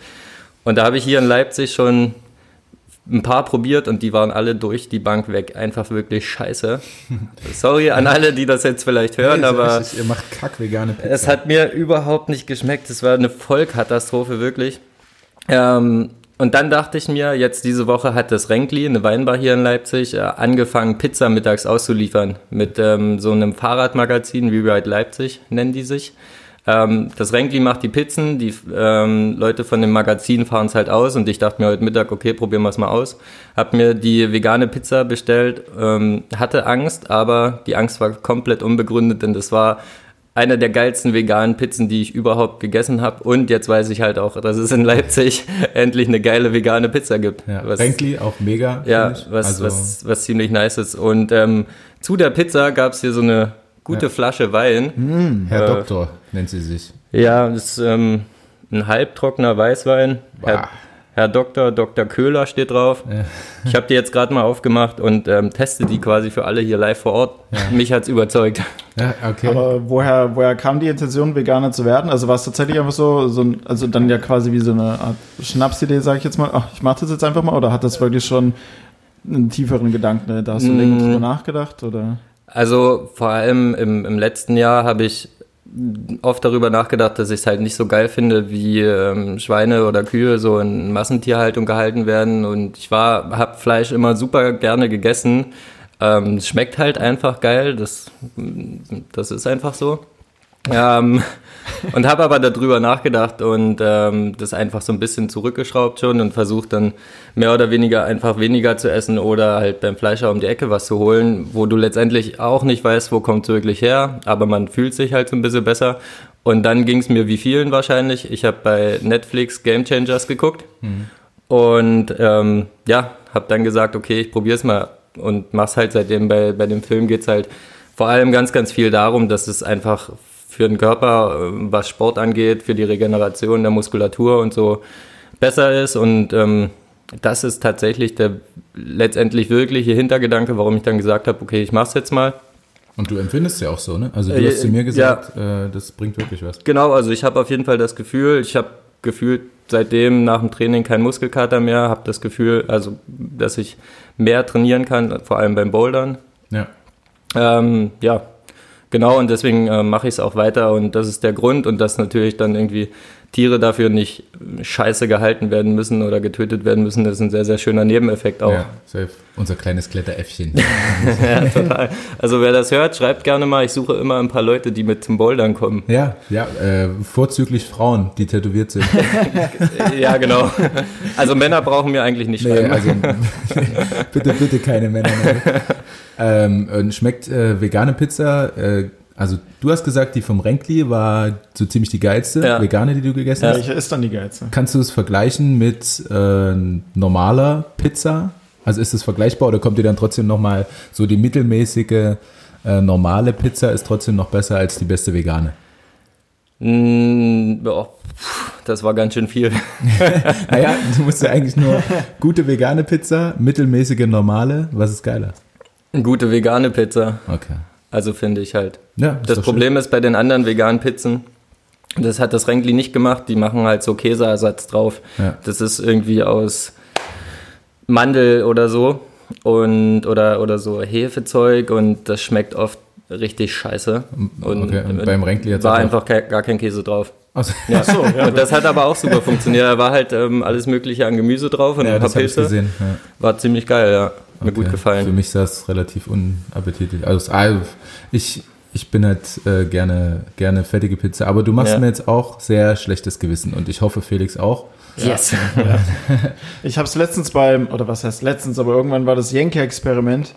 Und da habe ich hier in Leipzig schon ein paar probiert und die waren alle durch die Bank weg. Einfach wirklich scheiße. *laughs* Sorry an alle, die das jetzt vielleicht hören, Nee, aber richtig, ihr macht kack vegane Pizza. es hat mir überhaupt nicht geschmeckt. Es war eine Vollkatastrophe, wirklich. Ähm, und dann dachte ich mir, jetzt diese Woche hat das Renkli, eine Weinbar hier in Leipzig, äh, angefangen, Pizza mittags auszuliefern. Mit ähm, so einem Fahrradmagazin, Rewrite Leipzig nennen die sich. Ähm, das Renkli macht die Pizzen, die ähm, Leute von dem Magazin fahren es halt aus und ich dachte mir heute Mittag, okay, probieren wir es mal aus. Hab mir die vegane Pizza bestellt, ähm, hatte Angst, aber die Angst war komplett unbegründet, denn das war eine der geilsten veganen Pizzen, die ich überhaupt gegessen habe. Und jetzt weiß ich halt auch, dass es in Leipzig *laughs* endlich eine geile vegane Pizza gibt. ja, was, Renkli auch mega. ja, was, also, was, was ziemlich nice ist. Und ähm, zu der Pizza gab es hier so eine gute Ja. Flasche Wein. Herr äh, Doktor nennt sie sich. Ja, das ist ähm, ein halbtrockener Weißwein. Herr. Herr Dr. Dr. Köhler steht drauf. Ja. Ich habe die jetzt gerade mal aufgemacht und ähm, teste die quasi für alle hier live vor Ort. Mich hat's überzeugt. Ja, okay. Aber woher, woher kam die Intention, Veganer zu werden? Also war es tatsächlich einfach so, so ein, also dann ja quasi wie so eine Art Schnapsidee, sage ich jetzt mal. Ach, ich mache das jetzt einfach mal, oder hat das wirklich schon einen tieferen Gedanken? Da hast du länger drüber nachgedacht, oder? Also vor allem im, im letzten Jahr habe ich oft darüber nachgedacht, dass ich es halt nicht so geil finde, wie ähm, Schweine oder Kühe so in Massentierhaltung gehalten werden. Und ich war, habe Fleisch immer super gerne gegessen. Ähm, schmeckt halt einfach geil. Das, das ist einfach so. Ähm, und habe aber darüber nachgedacht und ähm, das einfach so ein bisschen zurückgeschraubt schon und versucht dann mehr oder weniger einfach weniger zu essen oder halt beim Fleischer um die Ecke was zu holen, wo du letztendlich auch nicht weißt, wo kommt es wirklich her, aber man fühlt sich halt so ein bisschen besser. Und dann ging es mir wie vielen wahrscheinlich. Ich habe bei Netflix Game Changers geguckt und ähm, ja, habe dann gesagt, okay, ich probiere es mal und mach's halt seitdem. Bei, bei dem Film geht's halt vor allem ganz, ganz viel darum, dass es einfach für den Körper, äh, was Sport angeht, für die Regeneration der Muskulatur und so besser ist. Und ähm, das ist tatsächlich der letztendlich wirkliche Hintergedanke, warum ich dann gesagt habe, okay, ich mach's jetzt mal. Und du empfindest ja auch so, ne? Also du Äh, hast zu mir ja. gesagt, äh, das bringt wirklich was. Genau, also ich habe auf jeden Fall das Gefühl, ich habe gefühlt seitdem nach dem Training keinen Muskelkater mehr, habe das Gefühl, also dass ich mehr trainieren kann, vor allem beim Bouldern. Ja. Ähm, ja, genau, und deswegen äh, mache ich es auch weiter und das ist der Grund und dass natürlich dann irgendwie Tiere dafür nicht scheiße gehalten werden müssen oder getötet werden müssen, das ist ein sehr, sehr schöner Nebeneffekt auch. Ja, safe. Unser kleines Kletteräffchen. *laughs* Ja, total. Also wer das hört, schreibt gerne mal, ich suche immer ein paar Leute, die mit zum Bouldern kommen. ja, ja, äh, vorzüglich Frauen, die tätowiert sind. *laughs* Ja, genau. Also Männer brauchen mir eigentlich nicht Nee, also *laughs* bitte, bitte keine Männer mehr. ähm, schmeckt äh, vegane Pizza, äh, also du hast gesagt, die vom Renkli war so ziemlich die geilste, Ja. vegane, die du gegessen Ja. hast. Welche ist dann die geilste? Kannst du es vergleichen mit äh, normaler Pizza? Also ist es vergleichbar oder kommt dir dann trotzdem nochmal so die mittelmäßige äh, normale Pizza ist trotzdem noch besser als die beste vegane? Mm, pff, das war ganz schön viel. *laughs* Naja, du musst ja eigentlich nur gute vegane Pizza, mittelmäßige normale, was ist geiler? Gute vegane Pizza, Okay. Also finde ich halt. Ja, Das Problem ist bei den anderen veganen Pizzen, das hat das Renkli nicht gemacht, die machen halt so Käseersatz drauf. Ja. Das ist irgendwie aus Mandel oder so und oder, oder so Hefezeug und das schmeckt oft richtig scheiße. Und, Okay, und beim Renkli hat's war einfach- gar kein Käse drauf. Also, *laughs* Ja. und das hat aber auch super funktioniert. Da war halt ähm, alles mögliche an Gemüse drauf und ja, ein paar das habe ich Pilze. gesehen. Ja. War ziemlich geil, ja. Mir gut Okay. Für gefallen. mich sah es relativ unappetitlich. Also, ich, ich bin halt äh, gerne, gerne fettige Pizza, aber du machst Ja. mir jetzt auch sehr schlechtes Gewissen und ich hoffe Felix auch. Yes. *laughs* Ich habe es letztens beim, oder was heißt letztens, aber irgendwann war das Jenke-Experiment,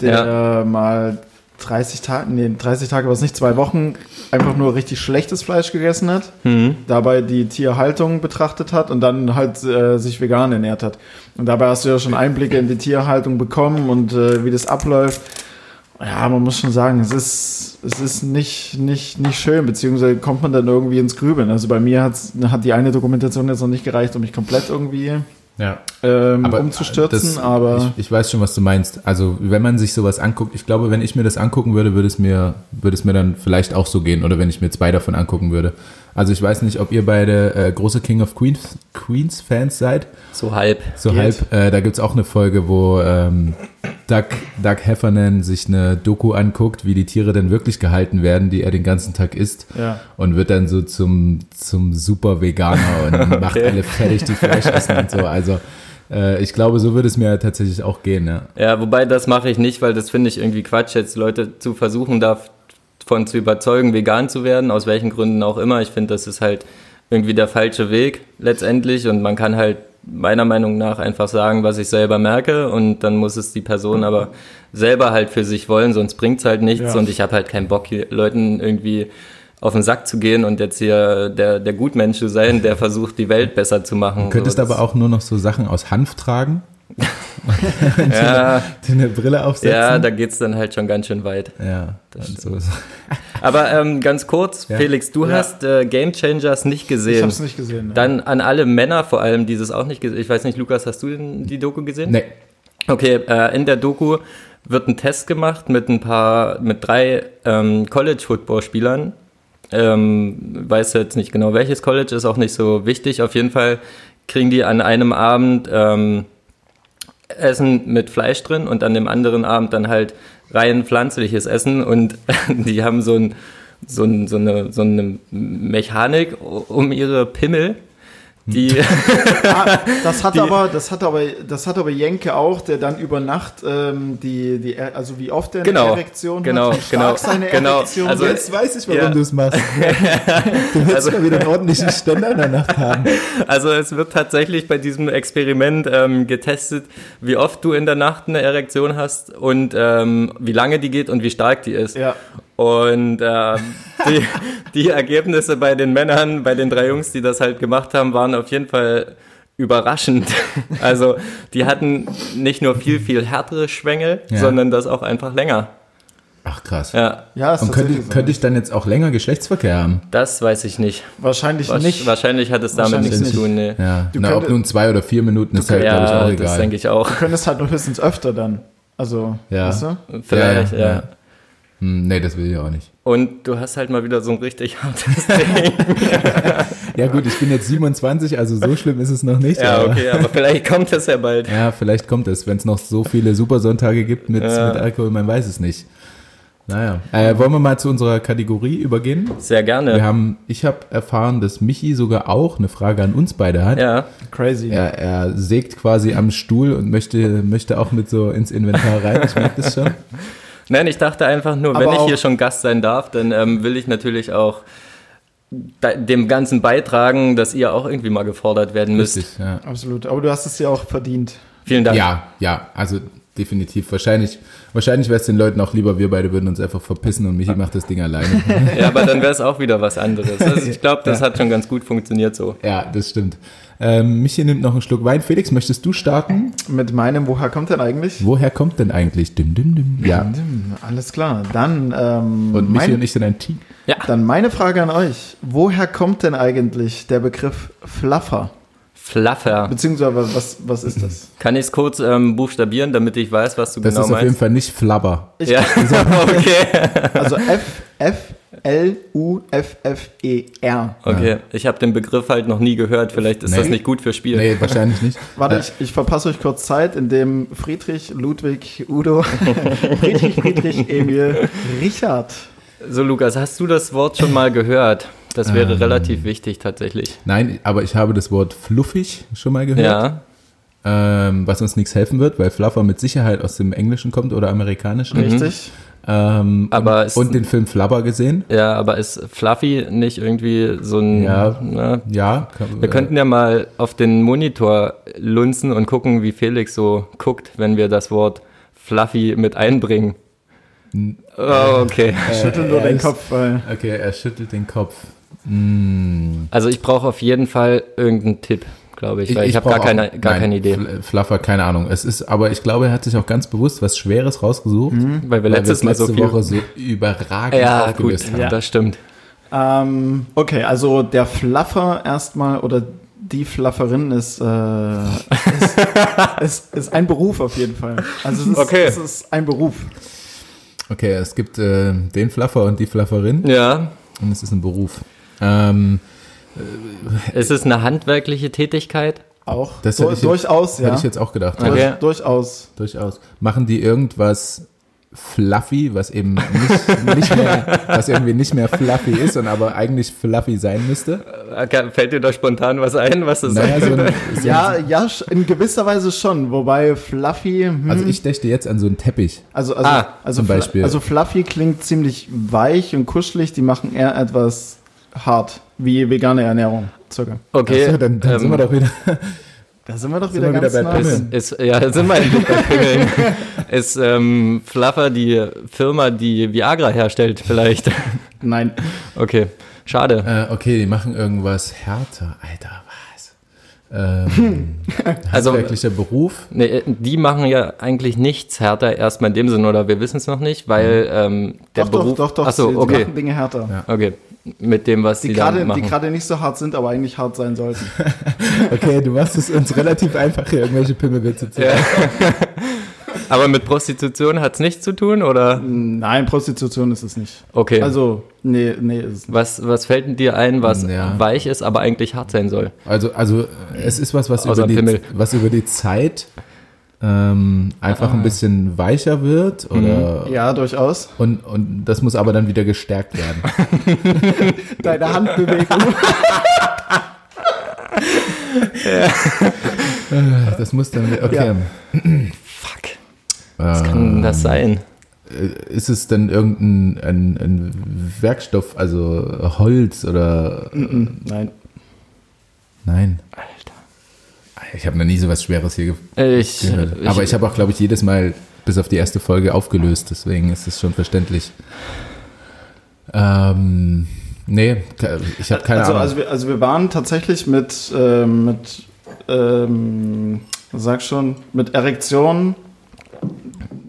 der mal 30 Tage, nee, 30 Tage war es nicht, zwei Wochen einfach nur richtig schlechtes Fleisch gegessen hat, Mhm. dabei die Tierhaltung betrachtet hat und dann halt äh, sich vegan ernährt hat. Und dabei hast du ja schon Einblicke in die Tierhaltung bekommen und äh, wie das abläuft. Ja, man muss schon sagen, es ist, es ist nicht, nicht, nicht schön, beziehungsweise kommt man dann irgendwie ins Grübeln. Also bei mir hat's, hat die eine Dokumentation jetzt noch nicht gereicht, um mich komplett irgendwie Ja. ähm, Aber umzustürzen, das- aber Ich, ich weiß schon, was du meinst. Also, wenn man sich sowas anguckt, ich glaube, wenn ich mir das angucken würde, würde es mir, würde es mir dann vielleicht auch so gehen oder wenn ich mir zwei davon angucken würde. Also, ich weiß nicht, ob ihr beide äh, große King of Queens, Queens Fans seid. So halb. So Geht. halb. Äh, da gibt's auch eine Folge, wo ähm, Doug, Doug Heffernan sich eine Doku anguckt, wie die Tiere denn wirklich gehalten werden, die er den ganzen Tag isst. ja. Und wird dann so zum, zum super Veganer und *laughs* macht alle fertig, die Fleisch essen und so. Also äh, ich glaube, so würde es mir tatsächlich auch gehen. Ja. Ja, wobei das mache ich nicht, weil das finde ich irgendwie Quatsch, jetzt Leute zu versuchen, davon zu überzeugen, vegan zu werden, aus welchen Gründen auch immer. Ich finde, das ist halt irgendwie der falsche Weg letztendlich und man kann halt meiner Meinung nach einfach sagen, was ich selber merke und dann muss es die Person aber selber halt für sich wollen, sonst bringt's halt nichts Ja. und ich habe halt keinen Bock, hier Leuten irgendwie auf den Sack zu gehen und jetzt hier der, der Gutmensch zu sein, der versucht, die Welt besser zu machen. Du könntest so, aber auch nur noch so Sachen aus Hanf tragen, *laughs* Ja, dir eine Brille aufsetzen. ja, da geht's dann halt schon ganz schön weit. ja das so. *laughs* Aber ähm, ganz kurz, Ja. Felix, du Ja. hast äh, Game Changers nicht Ich gesehen. habe es nicht gesehen. ne. Dann an alle Männer vor allem, die das auch nicht gesehen Ich weiß nicht, Lukas, hast du die Doku gesehen? Nee. Okay, äh, in der Doku wird ein Test gemacht mit ein paar, mit drei ähm, College-Football-Spielern. Ähm, weiß jetzt nicht genau welches College, ist auch nicht so wichtig. Auf jeden Fall kriegen die an einem Abend ähm, Essen mit Fleisch drin und an dem anderen Abend dann halt rein pflanzliches Essen und *laughs* die haben so, ein, so, ein, so, eine, so eine Mechanik um ihre Pimmel, die *laughs* Ah, das hat Die- aber, das hat aber, das hat aber Jenke auch, der dann über Nacht ähm, die, die, Er- also wie oft der eine Genau, Erektion genau, hat, wie stark genau, seine genau. Erektion Also ist. weiß ich, warum Ja. *laughs* du es machst. Du willst Also- mal wieder einen ordentlichen Ständer in der Nacht haben. Also es wird tatsächlich bei diesem Experiment ähm, getestet, wie oft du in der Nacht eine Erektion hast und ähm, wie lange die geht und wie stark die ist. Ja. Und ähm, die, *laughs* die Ergebnisse bei den Männern, bei den drei Jungs, die das halt gemacht haben, waren auf jeden Fall überraschend. *laughs* Also die hatten nicht nur viel, viel härtere Schwängel, Ja. sondern das auch einfach länger. Ach krass. Ja, Ja, ist Und könnte, so. könnte ich dann jetzt auch länger Geschlechtsverkehr haben? das weiß ich nicht. Wahrscheinlich Wasch- nicht. Wahrscheinlich hat es damit nichts zu tun. Nee. Ja. Du Na, ob könntest- nun zwei oder vier Minuten ist halt, glaube ich, Ja, auch das egal. denke ich auch. Du könntest halt nur höchstens öfter dann. Also, Ja. weißt du? Vielleicht, Ja, ja. Hm, nee, das will ich auch nicht. Und du hast halt mal wieder so ein richtig hartes *laughs* Ding. Ja gut, ich bin jetzt 27, also so schlimm ist es noch nicht. ja, aber- okay, aber vielleicht kommt das ja bald. Ja, vielleicht kommt es, wenn es noch so viele Supersonntage gibt mit, Ja. mit Alkohol, man weiß es nicht. Naja, äh, wollen wir mal zu unserer Kategorie übergehen? Sehr gerne. Wir haben, ich habe erfahren, dass Michi sogar auch eine Frage an uns beide hat. ja. Crazy. Er, er sägt quasi am Stuhl und möchte, möchte auch mit so ins Inventar rein. Ich merke das schon. *laughs* Nein, ich dachte einfach nur, Aber wenn ich hier schon Gast sein darf, dann ähm, will ich natürlich auch dem Ganzen beitragen, dass ihr auch irgendwie mal gefordert werden müsst. Richtig, ja. Absolut. Aber du hast es ja auch verdient. Vielen Dank. Ja, ja, also definitiv. Wahrscheinlich, wahrscheinlich wäre es den Leuten auch lieber, wir beide würden uns einfach verpissen und Michi macht das Ding alleine. Ja, aber dann wäre es auch wieder was anderes. Also ich glaube, das hat schon ganz gut funktioniert so. ja, das stimmt. Ähm, Michi nimmt noch einen Schluck Wein. Felix, möchtest du starten? Mit meinem, woher kommt denn eigentlich? Woher kommt denn eigentlich Dim Dim Dim? Ja. Hm, Alles klar. Dann, ähm, Und Michi mein, und ich sind ein Team. dann meine Frage an euch. Woher kommt denn eigentlich der Begriff Fluffer? Fluffer. Beziehungsweise, was, was ist das? Kann ich es kurz ähm, buchstabieren, damit ich weiß, was du Das genau ist auf jeden meinst? Fall nicht Flabber. Ich, ja, *laughs* okay. Also F, F, L, U, F, F, E, R. Okay, ich habe den Begriff halt noch nie gehört. Vielleicht ist Nee. das nicht gut für Spiel. Nee, wahrscheinlich nicht. *laughs* Warte, ich, ich verpasse euch kurz Zeit, indem Friedrich, Ludwig, Udo, *laughs* Friedrich, Friedrich, Emil, Richard. So, Lukas, hast du das Wort schon mal gehört? Das wäre Ähm. relativ wichtig tatsächlich. Nein, aber ich habe das Wort fluffig schon mal gehört. Ja, Ähm, was uns nichts helfen wird, weil Fluffer mit Sicherheit aus dem Englischen kommt oder Amerikanischen. Richtig? Ähm, Aber und, es- und den Film Flubber gesehen. ja, aber ist Fluffy nicht irgendwie so ein. Ja. Ne? Ja. kann- Wir könnten ja mal auf den Monitor lunzen und gucken, wie Felix so guckt, wenn wir das Wort Fluffy mit einbringen. Oh, okay. *laughs* Schüttel nur er den ist- Kopf, weil. Okay, er schüttelt den Kopf. Mm. Also ich brauche auf jeden Fall irgendeinen Tipp, glaube ich, weil ich, habe gar, keine, gar nein, keine Idee. Fl- Fluffer, keine Ahnung. Es ist, aber ich glaube, er hat sich auch ganz bewusst was Schweres rausgesucht. Weil wir weil letztes wir Mal es so letzte viel. Woche so überragend ja, gut, haben. Ja. das stimmt. Ähm, okay, also der Fluffer erstmal oder die Flufferin ist, äh, *laughs* ist, ist, ist ein Beruf auf jeden Fall. Also es ist, Okay. es ist ein Beruf. Okay, es gibt äh, den Fluffer und die Flufferin Ja, und es ist ein Beruf. Ähm, ist es eine handwerkliche Tätigkeit? Auch Das du, hätte ich jetzt- durchaus, ja. Hätte ich jetzt auch gedacht. Okay. Ja, Durch, durchaus. durchaus. Machen die irgendwas fluffy, was eben nicht, *laughs* nicht mehr, was irgendwie nicht mehr fluffy ist und aber eigentlich fluffy sein müsste? Äh, Fällt dir da spontan was ein, was das Naja, so ein, *laughs* so Ja, ein, ja, in gewisser Weise schon. Wobei Fluffy, hm, also ich dächte jetzt an so einen Teppich. also, also, Ah, also, zum Beispiel. also Fluffy klingt ziemlich weich und kuschelig. Die machen eher etwas hart, wie vegane Ernährung. Circa. Okay, Achso, dann, dann ähm, sind wir doch wieder. Da sind wir doch Sind wieder wir ganz wieder bei nah Pimmeln. dran. ist, ja, da sind wir endlich bei Pimmeln. *laughs* Ist ähm, Fluffer die Firma, die Viagra herstellt, vielleicht? *laughs* Nein. Okay, schade. Äh, okay, die machen irgendwas härter. Alter, was? Ähm, *laughs* Also- handwerklicher Beruf. Nee, die machen ja eigentlich nichts härter, erstmal in dem Sinn, oder wir wissen es noch nicht, weil ähm, der doch, Beruf. doch, doch, doch. Achso, okay. machen Dinge härter. Ja. Okay. Mit dem, was Die gerade, die machen. gerade nicht so hart sind, aber eigentlich hart sein sollten. *laughs* Okay, du machst es uns relativ einfach, hier irgendwelche Pimmelwitze zu Ja. *laughs* Aber mit Prostitution hat es nichts zu tun, oder? Nein, Prostitution ist es nicht. Okay. Also, nee, nee, ist es nicht. was, was fällt denn dir ein, was Ja. weich ist, aber eigentlich hart sein soll? Also, also äh, es ist was, was, Außer über die, Pimmel. was über die Zeit ähm, einfach ein bisschen weicher wird oder Ja, durchaus. und, und das muss aber dann wieder gestärkt werden. *laughs* Deine Handbewegung. Das muss dann okay. Fuck. Was kann Ähm, denn das sein? äh, ist es dann irgendein ein, ein Werkstoff, also Holz oder Mhm, Nein. nein? Ich habe noch nie so was Schweres hier Ich, gehört. Aber ich habe auch, glaube ich, jedes Mal bis auf die erste Folge aufgelöst, deswegen ist es schon verständlich. Ähm, nee, ich habe keine also, Ahnung. also, wir, also wir waren tatsächlich mit, ähm, mit ähm, sag schon, mit Erektion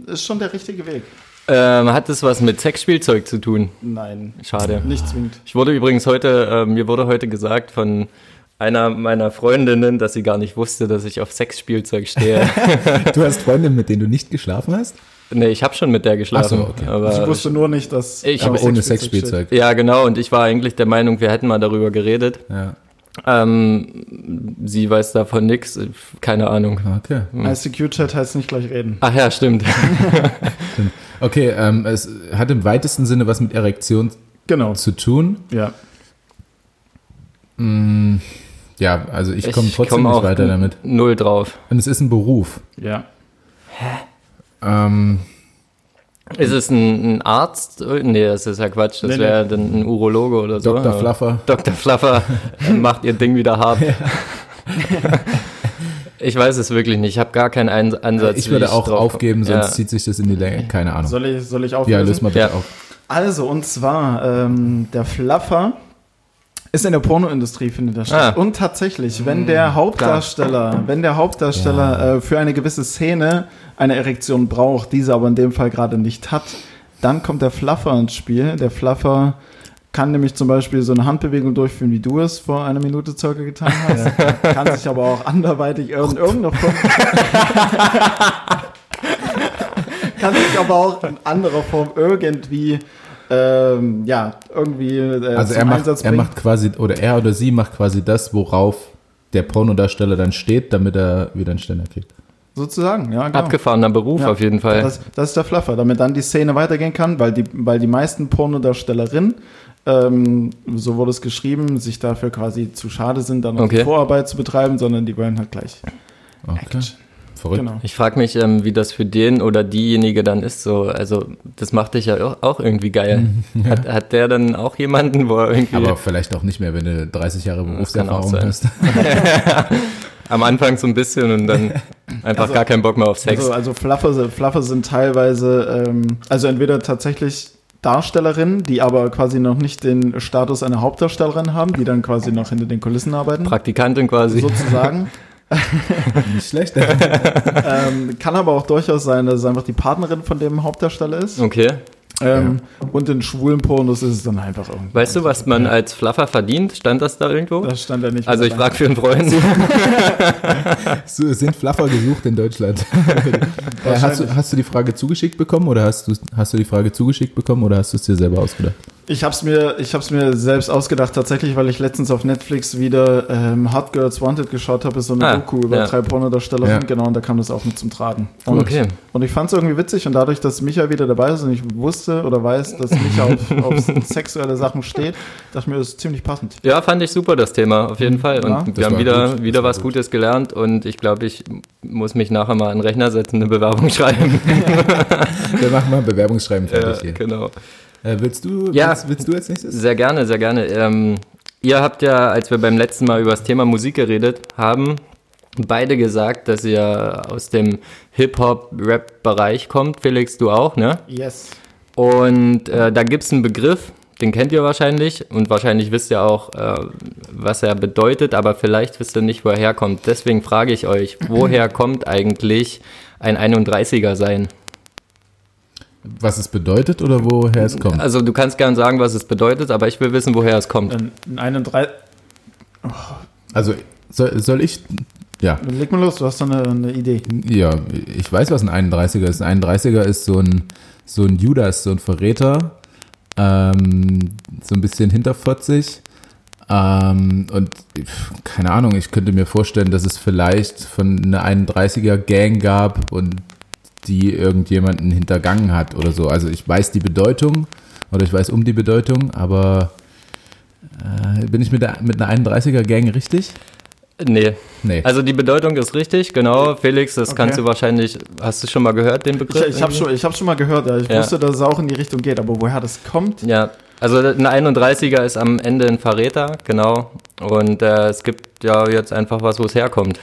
ist schon der richtige Weg. ähm, hat das was mit Sexspielzeug zu tun? Nein, Schade. nicht zwingend. Ich wurde übrigens heute, äh, mir wurde heute gesagt von einer meiner Freundinnen, dass sie gar nicht wusste, dass ich auf Sexspielzeug stehe. *laughs* du hast Freundinnen, mit denen du nicht geschlafen hast? Nee, ich habe schon mit der geschlafen. Ach so, okay. aber ich wusste nur nicht, dass Ich- Aber ohne Sexspielzeug Sexspielzeug. Ja, genau. Und ich war eigentlich der Meinung, wir hätten mal darüber geredet. Ja. Ähm, sie weiß davon nichts. Keine Ahnung. Okay. steht. ICQ-Chat heißt nicht gleich reden. Ach ja, *laughs* stimmt. Okay, ähm, es hat im weitesten Sinne was mit Erektion Genau. zu tun. Ja. Mm, ja, also ich komme trotzdem komm nicht auch weiter damit. Null drauf. Und es ist ein Beruf. Ja. Ähm, Ist es ein, ein Arzt? Nee, das ist ja Quatsch. Das Nee, nee. wäre dann ein Urologe oder so. Dr. Fluffer. *laughs* Dr. Fluffer *laughs* macht ihr Ding wieder hart. ich weiß es wirklich nicht. Ich habe gar keinen Ein Ansatz. Ich wie würde auch drauf aufgeben, sonst zieht sich das in die Länge. Keine Ahnung. Soll ich, soll ich Ja, auflösen? löst mal bitte Ja. auf. Also, und zwar, ähm, der Fluffer ist in der Pornoindustrie, findet er statt. Ah. Und tatsächlich, wenn der Hauptdarsteller, wenn der Hauptdarsteller äh, für eine gewisse Szene eine Erektion braucht, diese aber in dem Fall gerade nicht hat, dann kommt der Fluffer ins Spiel. Der Fluffer kann nämlich zum Beispiel so eine Handbewegung durchführen, wie du es vor einer Minute circa getan hast. Kann sich aber auch anderweitig in irgendeiner Form. *laughs* *laughs* kann sich aber auch in anderer Form irgendwie ähm, ja, irgendwie äh, Also zum er macht, Einsatz er bringen. macht quasi, oder er oder sie macht quasi das, worauf der Pornodarsteller dann steht, damit er wieder einen Ständer kriegt. Sozusagen, ja, genau. Abgefahrener Beruf Ja, auf jeden Fall. Das, das ist der Fluffer, damit dann die Szene weitergehen kann, weil die, weil die meisten Pornodarstellerinnen, ähm, so wurde es geschrieben, sich dafür quasi zu schade sind, dann noch die Okay. Vorarbeit zu betreiben, sondern die wollen halt gleich Okay. Action. Verrückt. Genau. Ich frage mich, ähm, wie das für den oder diejenige dann ist. So, also das macht dich ja auch- irgendwie geil. *laughs* Hat, hat der dann auch jemanden, wo er irgendwie Aber vielleicht auch nicht mehr, wenn du 30 Jahre Berufserfahrung sein. hast. *laughs* am Anfang so ein bisschen und dann einfach Also- gar keinen Bock mehr auf Sex? Also, also Fluffer, sind- Fluffer sind teilweise, ähm, also entweder tatsächlich Darstellerinnen, die aber quasi noch nicht den Status einer Hauptdarstellerin haben, die dann quasi noch hinter den Kulissen arbeiten, Praktikantin quasi. sozusagen. *laughs* *laughs* Nicht schlecht. *laughs* ähm, kann aber auch durchaus sein, dass es einfach die Partnerin von dem Hauptdarsteller ist. Okay. Ähm, Und in schwulen Pornos ist es dann einfach irgendwie. Weißt du, was man als Fluffer verdient? Stand das da irgendwo? Das stand ja nicht. Also ich frage für einen Freund. *laughs* So, sind Fluffer gesucht in Deutschland? äh, hast, du, hast du die Frage zugeschickt bekommen oder hast du, hast du die Frage zugeschickt bekommen oder hast du es dir selber ausgedacht? Ich hab's mir, ich hab's mir selbst ausgedacht, tatsächlich, weil ich letztens auf Netflix wieder ähm, Hot Girls Wanted geschaut habe, ist so eine Ah, Doku über ja. drei Pornodarstellerinnen, Ja. genau, und da kam das auch mit zum Tragen. Und, Okay. und ich fand's irgendwie witzig und dadurch, dass Micha wieder dabei ist und ich wusste oder weiß, dass Micha auf, *laughs* auf sexuelle Sachen steht, dachte ich mir, das ist ziemlich passend. Ja, fand ich super, das Thema, auf jeden Fall. Und Ja, wir haben wieder, gut, wieder was gut. Gutes gelernt und ich glaube, ich muss mich nachher mal an den Rechner setzen, eine Bewerbung *laughs* schreiben. Wir machen mal ein Bewerbungsschreiben *laughs* ja, fertig hier. genau. Äh, willst, du, Ja. willst, willst du als nächstes? Sehr gerne, sehr gerne. Ähm, ihr habt ja, als wir beim letzten Mal über das Thema Musik geredet haben, beide gesagt, dass ihr aus dem Hip-Hop-Rap-Bereich kommt. Felix, du auch, ne? Yes. Und äh, da gibt es einen Begriff, den kennt ihr wahrscheinlich und wahrscheinlich wisst ihr auch, äh, was er bedeutet, aber vielleicht wisst ihr nicht, woher er kommt. Deswegen frage ich euch, woher *clears throat* kommt eigentlich ein 31er sein? Was es bedeutet oder woher es kommt? Also du kannst gern sagen, was es bedeutet, aber ich will wissen, woher es kommt. Ein, ein 31. Also, soll, soll ich. Ja, Leg mal los, du hast da eine, eine Idee. ja, ich weiß, was ein 31er ist. Ein 31er ist so ein, so ein Judas, so ein Verräter. Ähm, so ein bisschen hinterfotzig. Ähm, und keine Ahnung, ich könnte mir vorstellen, dass es vielleicht von einer 31er Gang gab und die irgendjemanden hintergangen hat oder so. Also ich weiß die Bedeutung oder ich weiß um die Bedeutung, aber äh, bin ich mit, der, mit einer 31er Gang richtig? Nee, Nee. also die Bedeutung ist richtig, genau. Felix, das Okay. kannst du wahrscheinlich, hast du schon mal gehört, den Ich, Begriff? ich habe schon, ich hab schon mal gehört, ja. ich Ja. wusste, dass es auch in die Richtung geht, aber woher das kommt, Ja, also ein 31er ist am Ende ein Verräter, genau. Und äh, es gibt ja jetzt einfach was, wo es herkommt.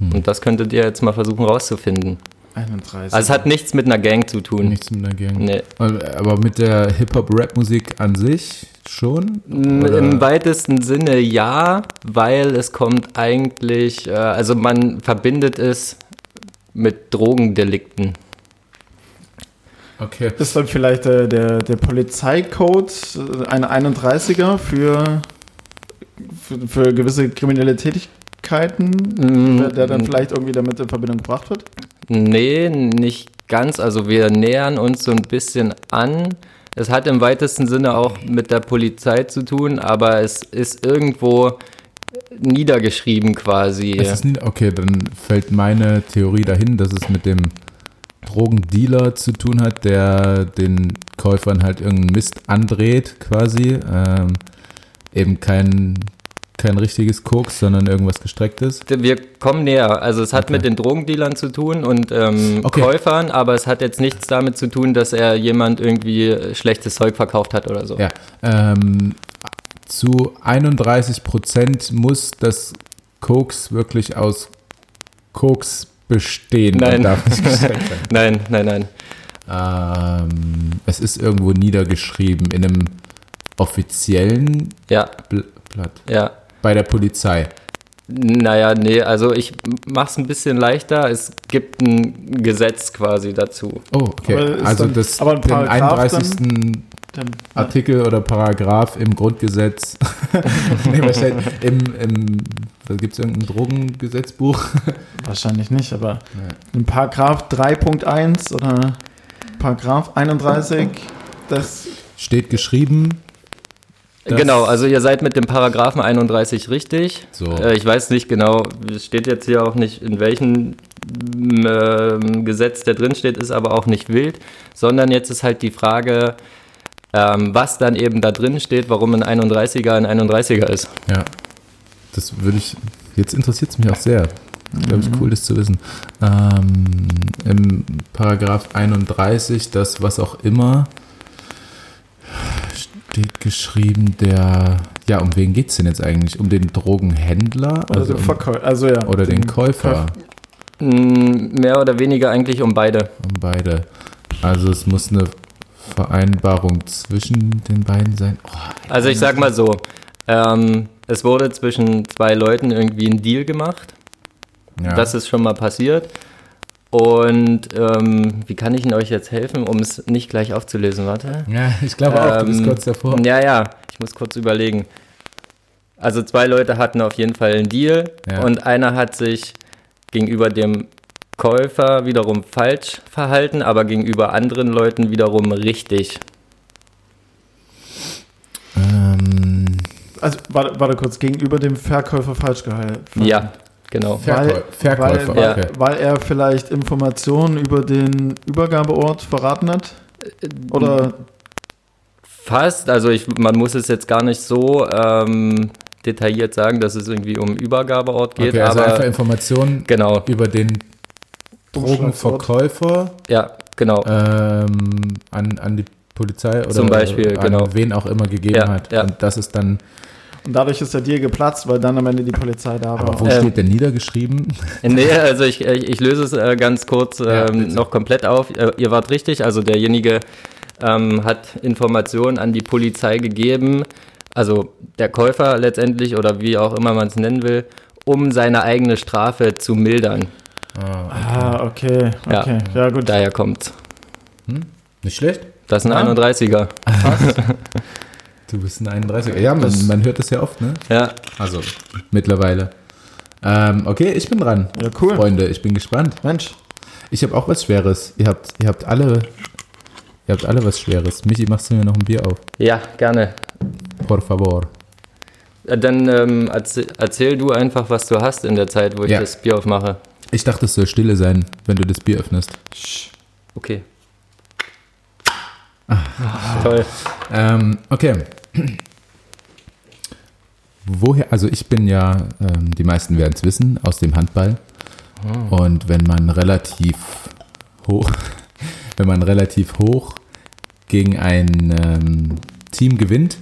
Und das könntet ihr jetzt mal versuchen rauszufinden. 31. Also es hat nichts mit einer Gang zu tun. Nichts mit einer Gang. Nee. Aber mit der Hip-Hop-Rap-Musik an sich schon? Oder- Im weitesten Sinne ja, weil es kommt eigentlich, äh, also man verbindet es mit Drogendelikten. Okay. ist dann vielleicht äh, der, der Polizeicode äh, eine 31er für, für, für gewisse kriminelle Tätigkeiten, Mm, der, der dann vielleicht irgendwie damit in Verbindung gebracht wird? Nee, nicht ganz. Also wir nähern uns so ein bisschen an. Es hat im weitesten Sinne auch mit der Polizei zu tun, aber es ist irgendwo niedergeschrieben quasi. Nie, okay, dann fällt meine Theorie dahin, dass es mit dem Drogendealer zu tun hat, der den Käufern halt irgendeinen Mist andreht, quasi. Ähm, eben kein, kein richtiges Koks, sondern irgendwas gestrecktes. Wir kommen näher. Also es hat Okay. mit den Drogendealern zu tun und ähm, Okay. Käufern, aber es hat jetzt nichts damit zu tun, dass er jemand irgendwie schlechtes Zeug verkauft hat oder so. Ja. Ähm, zu 31 Prozent muss das Koks wirklich aus Koks bestehen. Nein. *laughs* Nein, nein, nein. Ähm, es ist irgendwo niedergeschrieben in einem offiziellen Ja, Bl Blatt. ja. Bei der Polizei. Naja, nee, also ich mach's ein bisschen leichter. Es gibt ein Gesetz quasi dazu. Oh, okay. Also dann- das, aber ein den Paragraph 31. Dann, Artikel oder Paragraph im Grundgesetz. *laughs* nee, was steht im, im gibt es irgendein Drogengesetzbuch? *laughs* wahrscheinlich nicht, aber in Paragraph 3.1 oder Paragraph 31, das Steht geschrieben. Das- genau, also ihr seid mit dem Paragraphen 31 richtig. So. Äh, ich weiß nicht genau, es steht jetzt hier auch nicht, in welchem ähm, Gesetz der drin steht, ist aber auch nicht wild, sondern jetzt ist halt die Frage, ähm, was dann eben da drin steht, warum ein 31er ein 31er ist. Ja. Das würde ich. Jetzt interessiert es mich auch sehr. Glaube ich, cool, das zu wissen. Ähm, Im Paragraph 31, das was auch immer, steht geschrieben, der. Ja, um wen geht es denn jetzt eigentlich? Um den Drogenhändler? oder Also um, Verkäufer, also ja. oder den Käufer? Mm, Mehr oder weniger eigentlich um beide. Um beide. Also es muss eine Vereinbarung zwischen den beiden sein. Oh, Also ich sag mal so, ähm, es wurde zwischen zwei Leuten irgendwie ein Deal gemacht. ja. Das ist schon mal passiert. Und ähm, wie kann ich Ihnen euch jetzt helfen, um es nicht gleich aufzulösen? Warte. ja, ich glaube auch, du bist Ähm, kurz davor. Ja, ja, ich muss kurz überlegen. Also zwei Leute hatten auf jeden Fall einen Deal Ja. und einer hat sich gegenüber dem Käufer wiederum falsch verhalten, aber gegenüber anderen Leuten wiederum richtig. Ähm, Also, warte, warte kurz, gegenüber dem Verkäufer falsch gehalten. Ja, genau. Verkäu- Verkäufer, weil, weil, okay. weil er vielleicht Informationen über den Übergabeort verraten hat? Oder Fast, also ich, man muss es jetzt gar nicht so ähm, detailliert sagen, dass es irgendwie um Übergabeort geht, okay, also einfach aber Informationen genau, über den Drogenverkäufer ja, genau. ähm, an, an die Polizei oder Zum Beispiel, an genau. wen auch immer gegeben Ja, hat. ja. Und das ist dann, und dadurch ist der Deal geplatzt, weil dann am Ende die Polizei da war. aber wo Ähm, steht denn niedergeschrieben? *laughs* Nee, also ich, ich ich löse es äh, ganz kurz Ja, ähm, noch komplett auf. Ihr wart richtig, also derjenige ähm, hat Informationen an die Polizei gegeben, also der Käufer letztendlich oder wie auch immer man es nennen will, um seine eigene Strafe zu mildern. Ah, Ah, okay, Ja. okay. Ja, gut. Daher kommt's. nicht schlecht. Das ist ein Ja. 31er. *laughs* Du bist ein 31er. Ja, man, man hört das ja oft, ne? Ja, Also mittlerweile. Ähm, okay, ich bin dran. Ja, cool. Freunde, ich bin gespannt. Mensch, Ich habe auch was Schweres. Ihr habt, ihr habt alle, ihr habt alle was Schweres. Michi, machst du mir noch ein Bier auf? ja, gerne. Por favor. Äh, Dann ähm, erzähl, erzähl du einfach, was du hast in der Zeit, wo ich Ja. das Bier aufmache. Ich dachte, es soll stille sein, wenn du das Bier öffnest. Okay. Toll. Ähm, okay. Woher, also ich bin ja, ähm, die meisten werden es wissen, aus dem Handball. Und wenn man relativ hoch, *laughs* wenn man relativ hoch gegen ein ähm, Team gewinnt,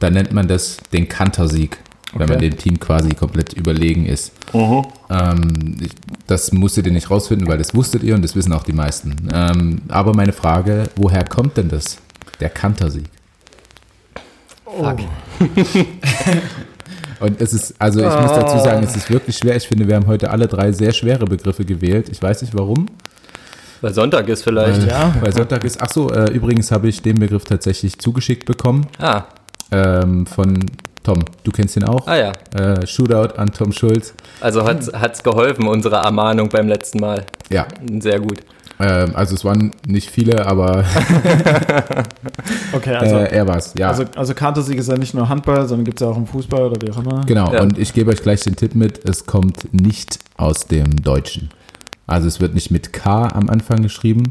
dann nennt man das den Kantersieg, wenn man Okay. dem Team quasi komplett überlegen ist. Ähm, ich, das musstet ihr nicht rausfinden, weil das wusstet ihr und das wissen auch die meisten. Ähm, aber meine Frage, woher kommt denn das, der Kantersieg? Fuck. *laughs* Und es ist, also ich muss dazu sagen, es ist wirklich schwer. Ich finde, wir haben heute alle drei sehr schwere Begriffe gewählt. Ich weiß nicht warum. Weil Sonntag ist vielleicht. Weil, Ja. weil Sonntag ist. Ach so, äh, übrigens habe ich den Begriff tatsächlich zugeschickt bekommen Ah, ähm, von Tom. Du kennst ihn auch. ah ja. Äh, Shootout an Tom Schulz. Also hat's, hat's geholfen, unsere Ermahnung beim letzten Mal. Ja, Sehr gut. Ähm, also es waren nicht viele, aber *laughs* Okay, also, äh, er war's. Ja, also, also Kantersieg ist ja nicht nur Handball, sondern gibt es ja auch im Fußball oder wie auch immer. genau. Ja. Und ich gebe euch gleich den Tipp mit, es kommt nicht aus dem Deutschen. Also es wird nicht mit K am Anfang geschrieben,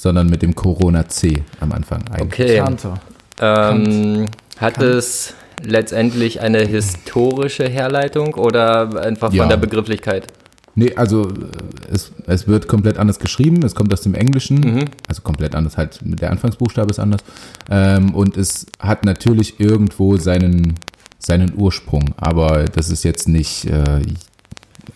sondern mit dem Corona C am Anfang eigentlich. Okay. Kanter. Ähm, hat es letztendlich eine historische Herleitung oder einfach Ja. von der Begrifflichkeit? Nee, also äh, es, es wird komplett anders geschrieben, es kommt aus dem Englischen, Mhm. also komplett anders, halt der Anfangsbuchstabe ist anders. Ähm, und es hat natürlich irgendwo seinen, seinen Ursprung, aber das ist jetzt nicht, äh,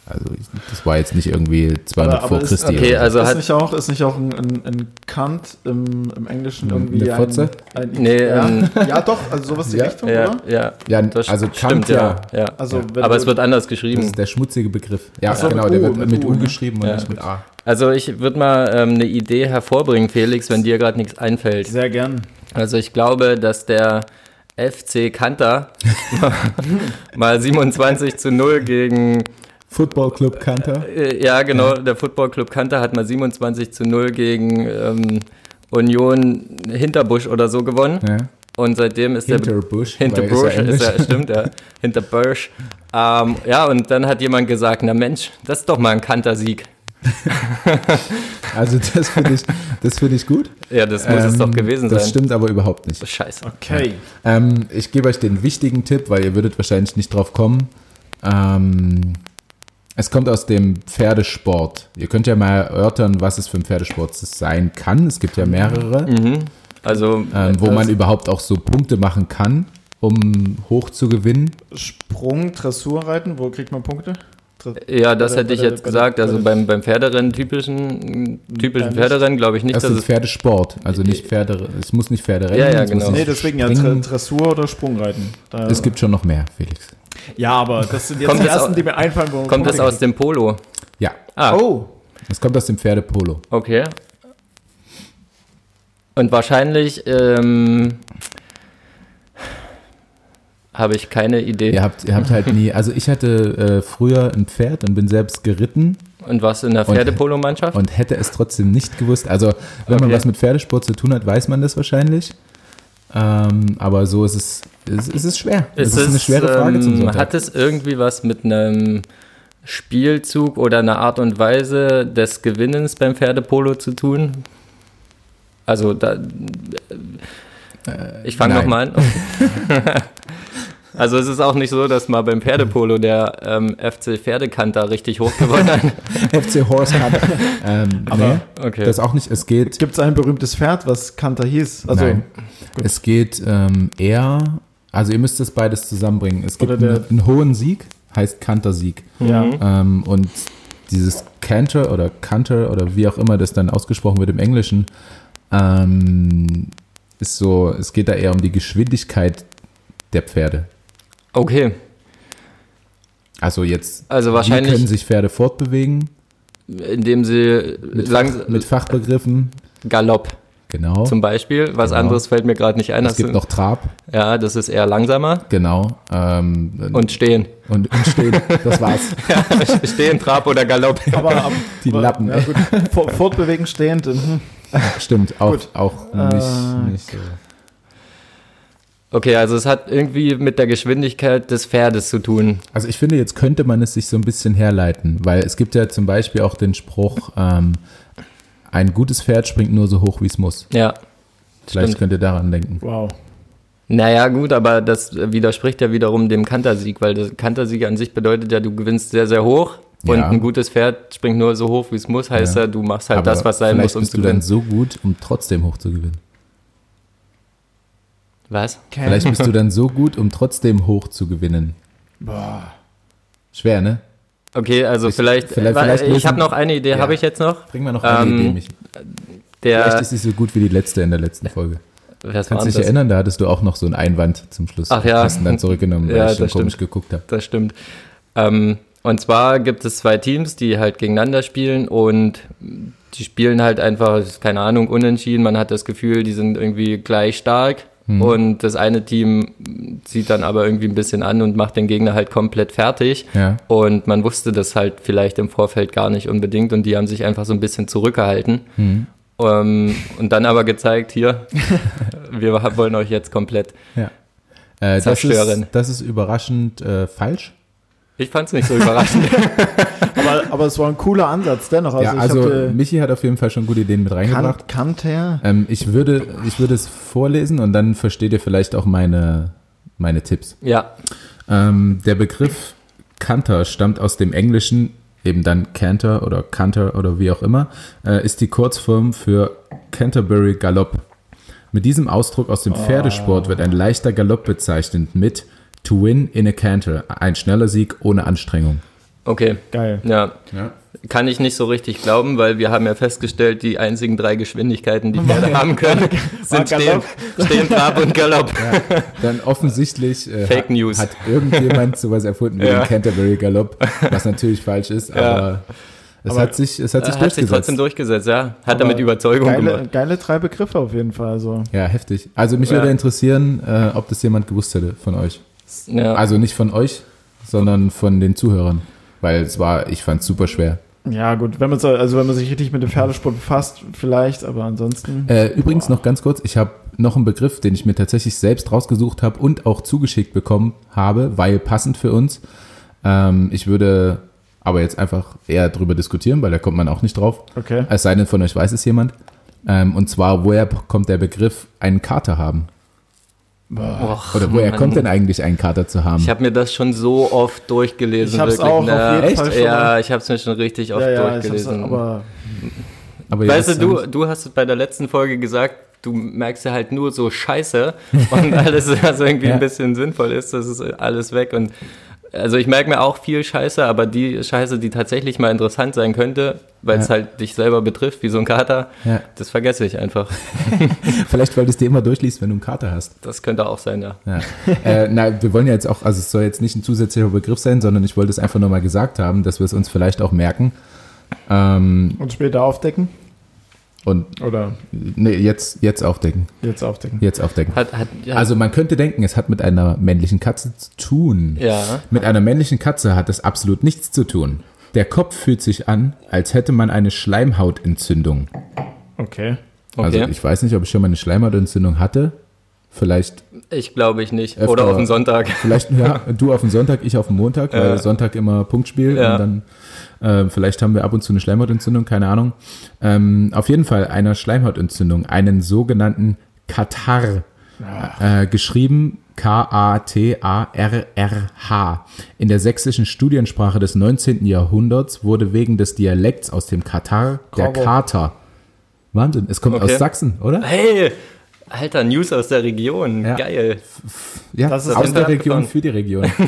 also ich- das war jetzt nicht irgendwie 200 Aber- vor aber ist- Christi. okay, also ist, hat- nicht auch, ist nicht auch ein, ein, ein Kant im, im Englischen Eine irgendwie Fotze? ein, ein Nee, ja, ähm, ja, doch, also sowas die Ja. Richtung, Ja, oder? ja. ja, Das also stimmt, Kant ja. ja. Also, Aber du- es wird anders Das geschrieben. ist der schmutzige Begriff. Ja, so, genau, mit der wird mit mit, U, U ne? geschrieben und nicht mit A. Also ich würde mal ähm, eine Idee hervorbringen, Felix, wenn dir gerade nichts einfällt. sehr gern. Also ich glaube, dass der FC Kanter *laughs* *laughs* mal 27 zu 0 gegen, Football Club Kanter. äh, ja genau, der Football Club Kanter hat mal 27 zu 0 gegen ähm, Union Hinterbusch oder so gewonnen. Ja. Und seitdem ist der Hinterbusch. Hinter weil ist ja Busch ist ja, Englisch. *laughs* stimmt, ja. Hinter Bursch. Ähm, ja, und dann hat jemand gesagt, na Mensch, das ist doch mal ein Kantersieg. *laughs* Also das finde ich, das finde ich gut. Ja, das muss es Ähm, doch gewesen Das sein. stimmt aber überhaupt nicht. Scheiße. Okay. Ähm, ich gebe euch den wichtigen Tipp, weil ihr würdet wahrscheinlich nicht drauf kommen. Ähm, es kommt aus dem Pferdesport. Ihr könnt ja mal erörtern, was es für ein Pferdesport sein kann. Es gibt ja mehrere, Mhm. Also, ähm, wo man überhaupt auch so Punkte machen kann, um hoch zu gewinnen. Sprung, Dressurreiten, wo kriegt man Punkte? Ja, das hätte ich jetzt gesagt. Also beim, beim Pferderennen, typischen, typischen. Pferderennen, glaube ich nicht, Das dass ist es. Pferdesport, also nicht Pferde. Es muss nicht Pferderennen. Ja, ja, es muss genau. Nee, deswegen ja Dressur oder Sprungreiten. Da, Es gibt schon noch mehr, Felix. Ja, aber das sind jetzt Kommt die das ersten, die mir einfallen. Wo man Kommt das aus dem Polo? Ja, Ah. Oh, es kommt aus dem Pferdepolo. okay. Und wahrscheinlich ähm, habe ich keine Idee. Ihr habt, ihr habt halt nie, also ich hatte äh, früher ein Pferd und bin selbst geritten Und was in der Und- Pferdepolo-Mannschaft? und hätte es trotzdem nicht gewusst. Also wenn man Okay. was mit Pferdesport zu tun hat, weiß man das wahrscheinlich. Ähm, aber so ist es, es, es ist schwer. Es ist, eine schwere Frage zum ähm, Sonntag. Hat es irgendwie was mit einem Spielzug oder einer Art und Weise des Gewinnens beim Pferdepolo zu tun? Also da, ich fange Äh, nochmal an. *laughs* Also es ist auch nicht so, dass mal beim Pferdepolo der ähm, FC Pferdekanter richtig hoch gewonnen hat. FC Horse Cup. ähm, Aber- nee, Okay. das auch nicht. Es geht, gibt es ein berühmtes Pferd, was Kanter hieß? Also, nein. es geht ähm, eher, also ihr müsst das beides zusammenbringen. Es gibt Oder der- eine, einen hohen Sieg, heißt Kantersieg. ja. Ähm, und dieses Canter oder Canter oder wie auch immer das dann ausgesprochen wird im Englischen, ähm, ist so, es geht da eher um die Geschwindigkeit der Pferde. Okay, Also jetzt, also wie wahrscheinlich, können sich Pferde fortbewegen? indem sie Mit, Fach, mit Fachbegriffen, Galopp genau. zum Beispiel. Was Genau. anderes fällt mir gerade nicht ein. es gibt du- noch Trab, Ja, das ist eher langsamer. genau. Ähm, Und stehen. und, und stehen, das war's. *laughs* stehen, Trab oder Galopp. Aber, aber Die Lappen, Ja, Fortbewegen stehend. mhm. Stimmt, auch, Gut. auch Äh, nicht, nicht so. Okay, also es hat irgendwie mit der Geschwindigkeit des Pferdes zu tun. Also ich finde, jetzt könnte man es sich so ein bisschen herleiten, weil es gibt ja zum Beispiel auch den Spruch, ähm, ein gutes Pferd springt nur so hoch, wie es muss. Ja. Vielleicht Stimmt. könnt ihr daran denken. Wow. Naja, gut, aber das widerspricht ja wiederum dem Kantersieg, weil der Kantersieg an sich bedeutet ja, du gewinnst sehr, sehr hoch und Ja. ein gutes Pferd springt nur so hoch, wie es muss, heißt ja, Ja. du machst halt Aber das, was sein muss, vielleicht um bist zu du dann gewinnen. so gut, um trotzdem hoch zu gewinnen. Was? Vielleicht bist du *laughs* dann so gut, um trotzdem hoch zu gewinnen. Boah. Schwer, ne? Okay, also Ich- vielleicht, vielleicht- weil vielleicht ich habe noch eine Idee, Ja. habe ich jetzt noch. Bring mal noch eine Ähm, Idee, mich. Der, Vielleicht ist sie so gut wie die letzte in der letzten Folge. Kannst du dich erinnern, da hattest du auch noch so einen Einwand zum Schluss. Ach ja. Hast ihn dann zurückgenommen, weil *laughs* Ja, ich schon komisch stimmt. geguckt habe. Das stimmt. Ähm, und zwar gibt es zwei Teams, die halt gegeneinander spielen und die spielen halt einfach, keine Ahnung, unentschieden. Man hat das Gefühl, die sind irgendwie gleich stark Und das eine Team zieht dann aber irgendwie ein bisschen an und macht den Gegner halt komplett fertig. Ja. Und man wusste das halt vielleicht im Vorfeld gar nicht unbedingt und die haben sich einfach so ein bisschen zurückgehalten. Ähm, und dann aber gezeigt, hier, *laughs* wir wollen euch jetzt komplett. Ja. Äh, das, Zerstören. ist, das ist überraschend äh, falsch. Ich fand es nicht so überraschend. *laughs* Aber, aber es war ein cooler Ansatz dennoch. Also ja, ich also hab, äh, Michi hat auf jeden Fall schon gute Ideen mit reingebracht. Kant, Kanter. Ähm, ich, würde, ich würde es vorlesen und dann versteht ihr vielleicht auch meine, meine Tipps. ja, Ähm, der Begriff Canter stammt aus dem Englischen, eben dann Canter oder Canter oder wie auch immer, äh, ist die Kurzform für Canterbury Galopp. Mit diesem Ausdruck aus dem Pferdesport wird ein leichter Galopp bezeichnet mit to win in a canter, ein schneller Sieg ohne Anstrengung. okay. Geil. Ja, Ja. kann ich nicht so richtig glauben, weil wir haben ja festgestellt, die einzigen drei Geschwindigkeiten, die Pferde haben können, sind stehen, stehen, Trab und Galopp. *laughs* Dann offensichtlich äh, Fake hat, News. hat irgendjemand sowas erfunden wie Ja. den Canterbury Galopp, was natürlich falsch ist, aber es Aber hat sich, es hat sich Hat sich durchgesetzt. trotzdem durchgesetzt, ja. Hat er Aber mit Überzeugung geile, gemacht. geile drei Begriffe auf jeden Fall. Also. ja, heftig. Also mich Ja. würde interessieren, äh, ob das jemand gewusst hätte von euch. Ja. Also nicht von euch, sondern von den Zuhörern. Weil es war, ich fand es super schwer. Ja, gut, wenn man, so, also wenn man sich richtig mit dem Pferdesport befasst, vielleicht, aber ansonsten. Äh, übrigens noch ganz kurz, ich habe noch einen Begriff, den ich mir tatsächlich selbst rausgesucht habe und auch zugeschickt bekommen habe, weil passend für uns. Ähm, ich würde aber jetzt einfach eher drüber diskutieren, weil da kommt man auch nicht drauf. Okay. Es sei denn, von euch weiß es jemand. Ähm, und zwar, woher kommt der Begriff, einen Kater haben? Och, Oder woher Mann. kommt denn eigentlich einen Kater zu haben? Ich habe mir das schon so oft durchgelesen. Ich hab's wirklich, auch auf ne? jeden Echt? Fall schon Ja, mal. ich habe es mir schon richtig oft ja, ja, durchgelesen. aber aber weißt du, du, ja nicht. du hast es bei der letzten Folge gesagt, du merkst ja halt nur so Scheiße *laughs* und alles, was irgendwie Ja. ein bisschen sinnvoll ist, das ist alles weg. Und also ich merke mir auch viel Scheiße, aber die Scheiße, die tatsächlich mal interessant sein könnte, weil es Ja. halt dich selber betrifft, wie so ein Kater, Ja. das vergesse ich einfach. *laughs* Vielleicht, weil du es dir immer durchliest, wenn du einen Kater hast. Das könnte auch sein, ja. Ja. äh, na, wir wollen ja jetzt auch, also es soll jetzt nicht ein zusätzlicher Begriff sein, sondern ich wollte es einfach nochmal gesagt haben, dass wir es uns vielleicht auch merken. Ähm, und später aufdecken? Und Oder nee, jetzt, jetzt aufdecken. jetzt aufdecken? Jetzt aufdecken. Hat, hat, ja, Also man könnte denken, es hat mit einer männlichen Katze zu tun. ja. Mit einer männlichen Katze hat es absolut nichts zu tun. Der Kopf fühlt sich an, als hätte man eine Schleimhautentzündung. Okay. Also Okay. ich weiß nicht, ob ich schon mal eine Schleimhautentzündung hatte. Vielleicht, Ich glaube ich nicht. Öfter- Oder auf den Sonntag. vielleicht ja, *laughs* du auf den Sonntag, ich auf den Montag, weil Ja. Sonntag immer Punktspiel Ja. und dann äh, vielleicht haben wir ab und zu eine Schleimhautentzündung, keine Ahnung. Ähm, auf jeden Fall einer Schleimhautentzündung, einen sogenannten Katar, äh, geschrieben K-A-T-A-R-R-H. In der sächsischen Studiensprache des 19. Jahrhunderts wurde wegen des Dialekts aus dem Katar der. Kater. Wahnsinn, es kommt Okay. aus Sachsen, oder? Hey, alter, News aus der Region. Ja. Geil. Ja, Das ist aus der Region für die Region. *laughs*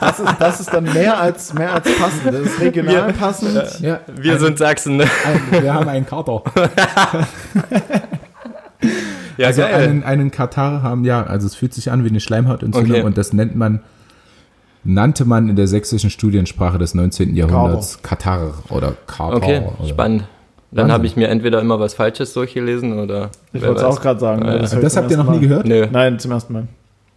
Das ist, das ist dann mehr als, mehr als passend. Das ist regional passend. Ja, Wir sind Sachsen. ne? ein, wir haben einen Kater. *laughs* Ja, Also geil. einen, einen Katar haben, ja, also es fühlt sich an wie eine Schleimhautentzündung Okay. und das nennt man, nannte man in der sächsischen Studiensprache des 19. Jahrhunderts Katar oder Katar. Okay, oder. spannend. Dann habe ich mir entweder immer was Falsches durchgelesen oder. Ich wollte es auch gerade sagen. Ich Das zum habt ihr noch nie gehört? Nö. Nein, zum ersten Mal.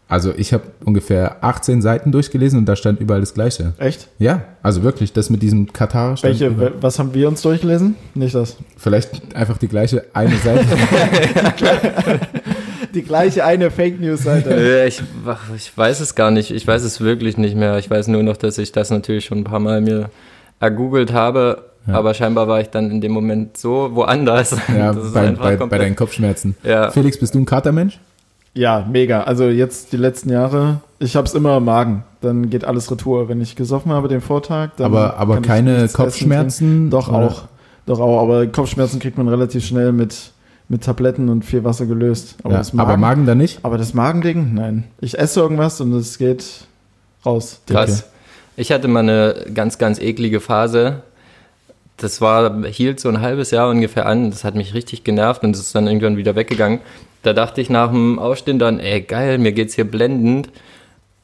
Also ich habe ungefähr 18 Seiten durchgelesen und da stand überall das Gleiche. Echt? Ja, also wirklich, das mit diesem Katar Welche, was haben wir uns durchgelesen? Nicht das. Vielleicht einfach die gleiche eine Seite. *laughs* Die gleiche eine Fake News Seite. Äh, Ich, ich weiß es gar nicht. Ich weiß es wirklich nicht mehr. Ich weiß nur noch, dass ich das natürlich schon ein paar Mal mir ergoogelt habe. Aber scheinbar war ich dann in dem Moment so woanders. ja, *laughs* Das ist bei, einfach bei, bei deinen Kopfschmerzen. Ja. Felix, bist du ein Katermensch? Ja, mega. Also jetzt die letzten Jahre, ich hab's immer im Magen. Dann geht alles retour. Wenn ich gesoffen habe den Vortag, dann Aber, aber keine Kopfschmerzen? Doch Oder? auch. Doch auch. Aber Kopfschmerzen kriegt man relativ schnell mit, mit Tabletten und viel Wasser gelöst. Aber, Ja, das Magen, aber Magen dann nicht? aber das Magending, nein. Ich esse irgendwas und es geht raus. Krass. Ich hatte mal eine ganz, ganz eklige Phase. Das war, hielt so ein halbes Jahr ungefähr an. Das hat mich richtig genervt und es ist dann irgendwann wieder weggegangen. Da dachte ich nach dem Aufstehen dann, ey geil, mir geht's hier blendend.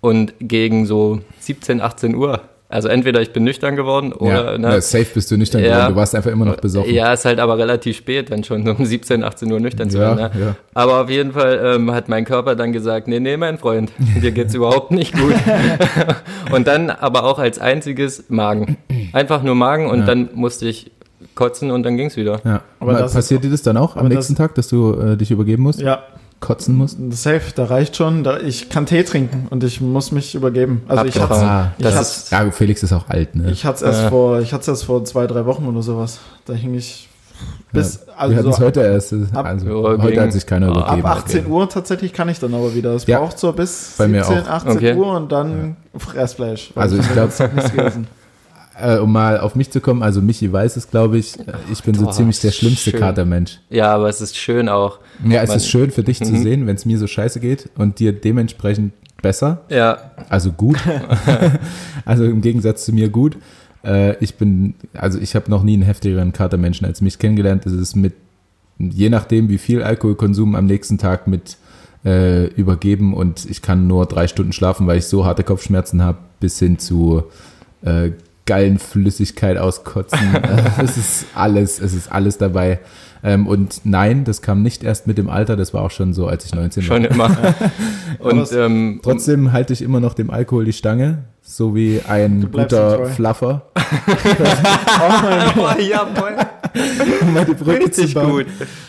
Und gegen so 17, 18 Uhr Also entweder ich bin nüchtern geworden oder ja, ne, na, safe bist du nüchtern Ja. geworden. Du warst einfach immer noch besoffen. Ja, ist halt aber relativ spät, dann schon um *laughs* 17, 18 Uhr nüchtern zu Ja, werden. Ne? ja. Aber auf jeden Fall ähm, hat mein Körper dann gesagt, nee, nee, mein Freund, *laughs* dir geht's überhaupt nicht gut. *laughs* und dann aber auch als einziges Magen. Einfach nur Magen und Ja. dann musste ich kotzen und dann ging's wieder. Ja. Aber Mal- das Passiert dir das dann auch am nächsten das- Tag, dass du äh, dich übergeben musst? Ja, Kotzen musst? safe, da reicht schon. Da, ich kann Tee trinken und ich muss mich übergeben. Also ich hatte Ah, ich ist, ja, Felix ist auch alt, ne? ich hatte es erst Ja. vor, ich hatte es erst vor zwei, drei Wochen oder sowas. Da hing ich bis, Wir also hatten es so heute erst. ab- Also, Ja, heute gegen- hat sich keiner übergeben. ab 18 Uhr tatsächlich kann ich dann aber wieder. Es Ja. braucht so bis Bei mir 17, auch. 18 Okay. Uhr und dann Fressfleisch. weil Also ich hab Äh, um mal auf mich zu kommen, also Michi weiß es, glaube ich. Ich bin so Boah, ziemlich der schlimmste schön. Katermensch. ja, aber es ist schön auch. Ja, es Man- ist schön für dich zu Mhm. sehen, wenn es mir so scheiße geht und dir dementsprechend besser. Ja, Also gut. *laughs* *laughs* also im Gegensatz zu mir gut. Äh, ich bin, also ich habe noch nie einen heftigeren Katermenschen als mich kennengelernt. Es ist mit, je nachdem, wie viel Alkoholkonsum am nächsten Tag mit äh, übergeben und ich kann nur drei Stunden schlafen, weil ich so harte Kopfschmerzen habe, bis hin zu äh, Gallenflüssigkeit auskotzen. Äh, *laughs* *laughs* es ist alles, es ist alles dabei. Ähm, und nein, das kam nicht erst mit dem Alter, das war auch schon so, als ich 19 war. schon immer. *laughs* Und ähm, Trotzdem halte ich immer noch dem Alkohol die Stange, so wie ein guter. Fluffer. *laughs* oh, jawohl, Um mal die Brücke richtig zu bauen. gut.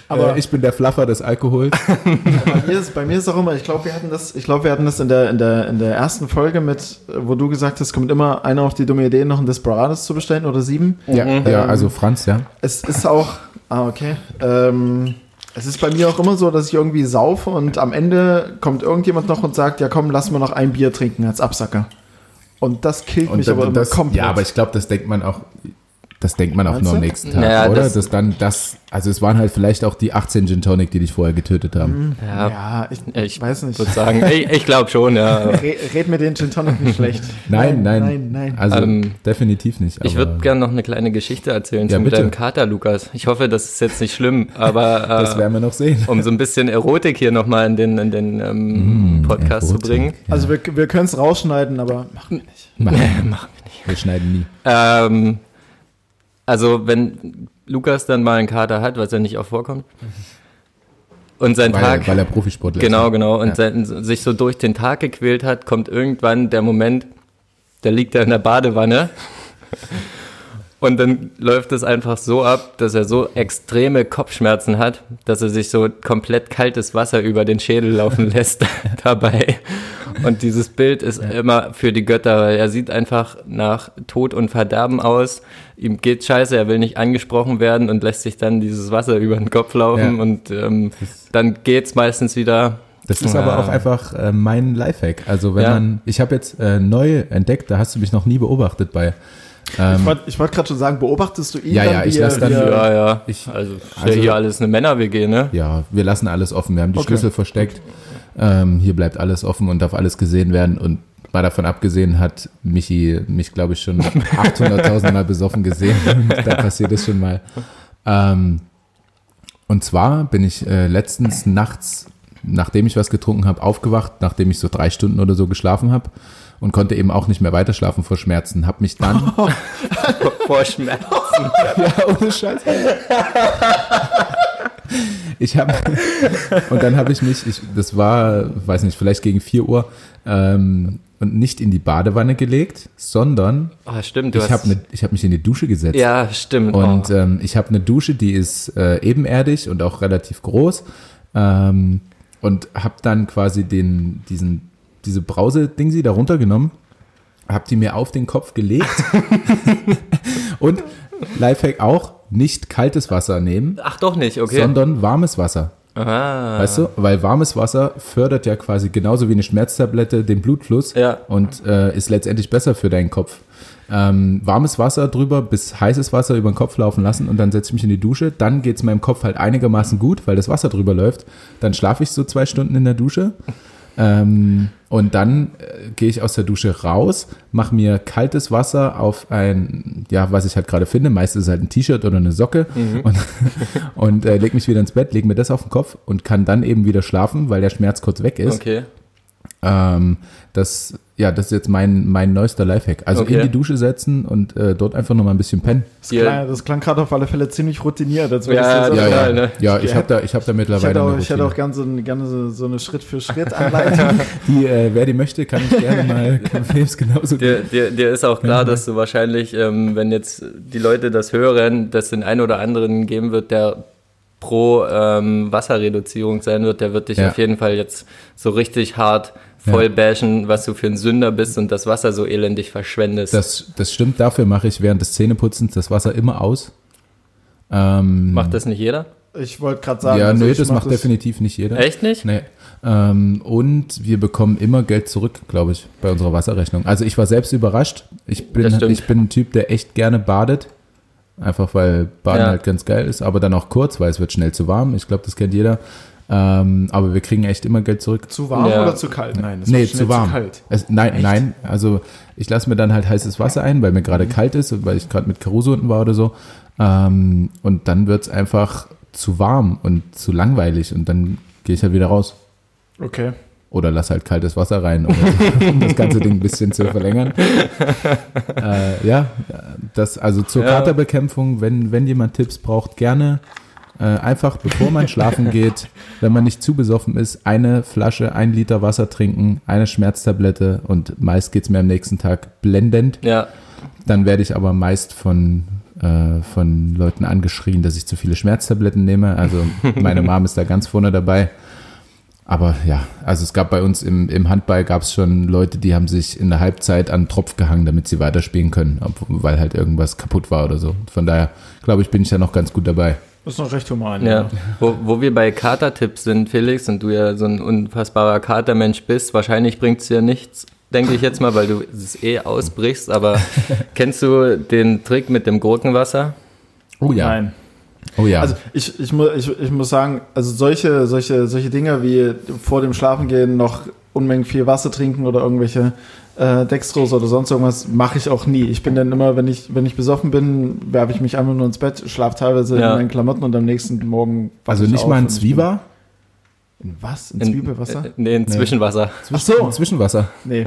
Aber- äh, ich bin der Fluffer des Alkohols. bei, mir ist, bei mir ist auch immer, ich glaube, wir hatten das, ich glaube, wir hatten das in der, in der, in der ersten Folge mit, wo du gesagt hast, kommt immer einer auf die dumme Idee, noch ein Desperados zu bestellen oder sieben. ja, Mhm. ja, also Franz, ja. Es ist auch, ah, okay. Ähm, es ist bei mir auch immer so, dass ich irgendwie saufe und am Ende kommt irgendjemand noch und sagt, ja komm, lass mal noch ein Bier trinken als Absacker. Und das killt mich dann- aber das, komplett. ja, aber ich glaube, das denkt man auch, das denkt man auch Meinst nur am du? nächsten Tag, Naja, oder? das- dass dann das, also es waren halt vielleicht auch die 18 Gin Tonic, die dich vorher getötet haben. Ja, ja, ich, ich weiß nicht. würde sagen, ich, ich glaube schon, ja. Re red mir den Gin Tonic nicht schlecht. *laughs* Nein, nein, Nein, nein. Also Ähm, definitiv nicht. Ich aber würde gerne noch eine kleine Geschichte erzählen Ja, zu bitte. deinem Kater, Lukas. Ich hoffe, das ist jetzt nicht schlimm, aber Das äh, werden wir noch sehen. um so ein bisschen Erotik hier nochmal in den, in den ähm, Podcast zu Erotik, bringen. Ja. Also wir, wir können es rausschneiden, aber machen wir nicht. machen, *laughs* Machen wir schneiden nie. Ähm, also wenn Lukas dann mal einen Kater hat, was ja nicht auch vorkommt, und sein Weil, Tag, weil er Profisportler ist. genau, genau, und Ja. sein, sich so durch den Tag gequält hat, kommt irgendwann der Moment, der liegt er in der Badewanne. *laughs* Und dann läuft es einfach so ab, dass er so extreme Kopfschmerzen hat, dass er sich so komplett kaltes Wasser über den Schädel laufen *laughs* lässt *laughs* dabei. Und dieses Bild ist immer für die Götter, weil er sieht einfach nach Tod und Verderben aus. Ihm geht scheiße, er will nicht angesprochen werden und lässt sich dann dieses Wasser über den Kopf laufen Ja. und ähm, dann geht's meistens wieder. Das ist Ja. aber auch einfach äh, mein Lifehack. Also wenn Ja. man, ich habe jetzt äh, neu entdeckt, da hast du mich noch nie beobachtet bei. Ähm, Ich wollte wollt gerade schon sagen, beobachtest du ihn Ja, dann, ja, ich er- lass dann- Ja, ja. ich- also, also- ja hier alles eine Männer-WG, ne? ja, wir lassen alles offen. Wir haben die Okay. Schlüssel versteckt. Ähm, hier bleibt alles offen und darf alles gesehen werden. Und mal davon abgesehen hat Michi mich, glaube ich, schon 800.000 Mal besoffen gesehen. *laughs* da passiert es schon mal. Ähm, und zwar bin ich äh, letztens nachts, nachdem ich was getrunken habe, aufgewacht, nachdem ich so drei Stunden oder so geschlafen habe und konnte eben auch nicht mehr weiterschlafen vor Schmerzen. Habe mich dann *laughs* Vor Schmerzen. *laughs* Ja, ohne Scheiß. Ich habe und dann habe ich mich, ich, das war, weiß nicht, vielleicht gegen 4 Uhr ähm, und nicht in die Badewanne gelegt, sondern Ah, stimmt, ich habe ne, hab mich in die Dusche gesetzt. ja, stimmt. Und oh. ähm, ich habe eine Dusche, die ist äh, ebenerdig und auch relativ groß. Ähm, und habe dann quasi den, diesen, diese Brause-Dingsi da runtergenommen, habe die mir auf den Kopf gelegt *laughs* und Lifehack auch, nicht kaltes Wasser nehmen, Ach doch nicht, okay. sondern warmes Wasser. Ah. Weißt du? Weil warmes Wasser fördert ja quasi genauso wie eine Schmerztablette den Blutfluss Ja. und äh, ist letztendlich besser für deinen Kopf. Ähm, warmes Wasser drüber bis heißes Wasser über den Kopf laufen lassen und dann setze ich mich in die Dusche. Dann geht es meinem Kopf halt einigermaßen gut, weil das Wasser drüber läuft. Dann schlafe ich so zwei Stunden in der Dusche. Ähm, und dann äh, gehe ich aus der Dusche raus, mache mir kaltes Wasser auf ein, ja, was ich halt gerade finde. Meistens ist halt ein T-Shirt oder eine Socke und, *laughs* und äh, leg mich wieder ins Bett, leg mir das auf den Kopf und kann dann eben wieder schlafen, weil der Schmerz kurz weg ist. Okay. Ähm, das, ja, das ist jetzt mein, mein neuester Lifehack. Also Okay. in die Dusche setzen und äh, dort einfach nochmal ein bisschen pennen. Das Hier- klang, das klang gerade auf alle Fälle ziemlich routiniert. Als Ja, ja, ja, ne? ja, Ich habe da, ich hab da Ich mittlerweile hätte auch, ich hätte Routine. auch gerne so, gerne so, so eine Schritt-für-Schritt-Anleitung. *laughs* Die, äh, wer die möchte, kann ich gerne mal, *laughs* Flames genauso Dir, dir, dir ist auch klar, dass du wahrscheinlich, ähm, wenn jetzt die Leute das hören, dass den einen oder anderen geben wird, der pro ähm, Wasserreduzierung sein wird, der wird dich Ja. auf jeden Fall jetzt so richtig hart voll bashen, was du für ein Sünder bist und das Wasser so elendig verschwendest. Das, das stimmt, dafür mache ich während des Zähneputzens das Wasser immer aus. Ähm, Macht das nicht jeder? Ich wollte gerade sagen. ja, also nö, ich das mach macht definitiv nicht jeder. Echt nicht? Nee. Ähm, und wir bekommen immer Geld zurück, glaube ich, bei unserer Wasserrechnung. Also ich war selbst überrascht. Ich bin, Das ich bin ein Typ, der echt gerne badet. Einfach weil Baden Ja. halt ganz geil ist, aber dann auch kurz, weil es wird schnell zu warm. Ich glaube, das kennt jeder. Ähm, aber wir kriegen echt immer Geld zurück. Zu warm Ja. oder zu kalt? Nein, das nee, zu warm. kalt. Es, nein, nein. Also ich lasse mir dann halt heißes Wasser ein, weil mir Mhm. gerade kalt ist, weil ich gerade mit Caruso unten war oder so. Ähm, und dann wird es einfach zu warm und zu langweilig und dann gehe ich halt wieder raus. Okay. Oder lass halt kaltes Wasser rein, um, um das ganze Ding ein bisschen zu verlängern. *laughs* äh, ja, das, also zur Ja. Katerbekämpfung, wenn, wenn jemand Tipps braucht, gerne äh, einfach, bevor man schlafen *laughs* geht, wenn man nicht zu besoffen ist, eine Flasche, ein Liter Wasser trinken, eine Schmerztablette und meist geht's mir am nächsten Tag blendend. Ja, Dann werde ich aber meist von, äh, von Leuten angeschrien, dass ich zu viele Schmerztabletten nehme. Also meine *laughs* Mom ist da ganz vorne dabei. Aber ja, also es gab bei uns im, im Handball gab es schon Leute, die haben sich in der Halbzeit an den Tropf gehangen, damit sie weiterspielen können, weil halt irgendwas kaputt war oder so. Von daher glaube ich, bin ich da noch ganz gut dabei. Das ist noch recht human. ja. Wo, wo wir bei Katertipps sind, Felix, und du ja so ein unfassbarer Katermensch bist, wahrscheinlich bringt es dir nichts, denke ich jetzt mal, weil du es eh ausbrichst, aber *laughs* kennst du den Trick mit dem Gurkenwasser? Oh ja. Nein. Oh ja. Also ich, ich, mu ich, ich muss sagen, also solche, solche, solche Dinge wie vor dem Schlafengehen noch Unmengen viel Wasser trinken oder irgendwelche äh, Dextrose oder sonst irgendwas, mache ich auch nie. Ich bin dann immer, wenn ich, wenn ich besoffen bin, werfe ich mich einfach nur ins Bett, schlafe teilweise Ja. in meinen Klamotten und am nächsten Morgen. also ich nicht mal ein Zwieber, In was? In In- Zwiebelwasser? Äh, nee, in Zwischenwasser. Ach so. ein Zwischenwasser. Nee.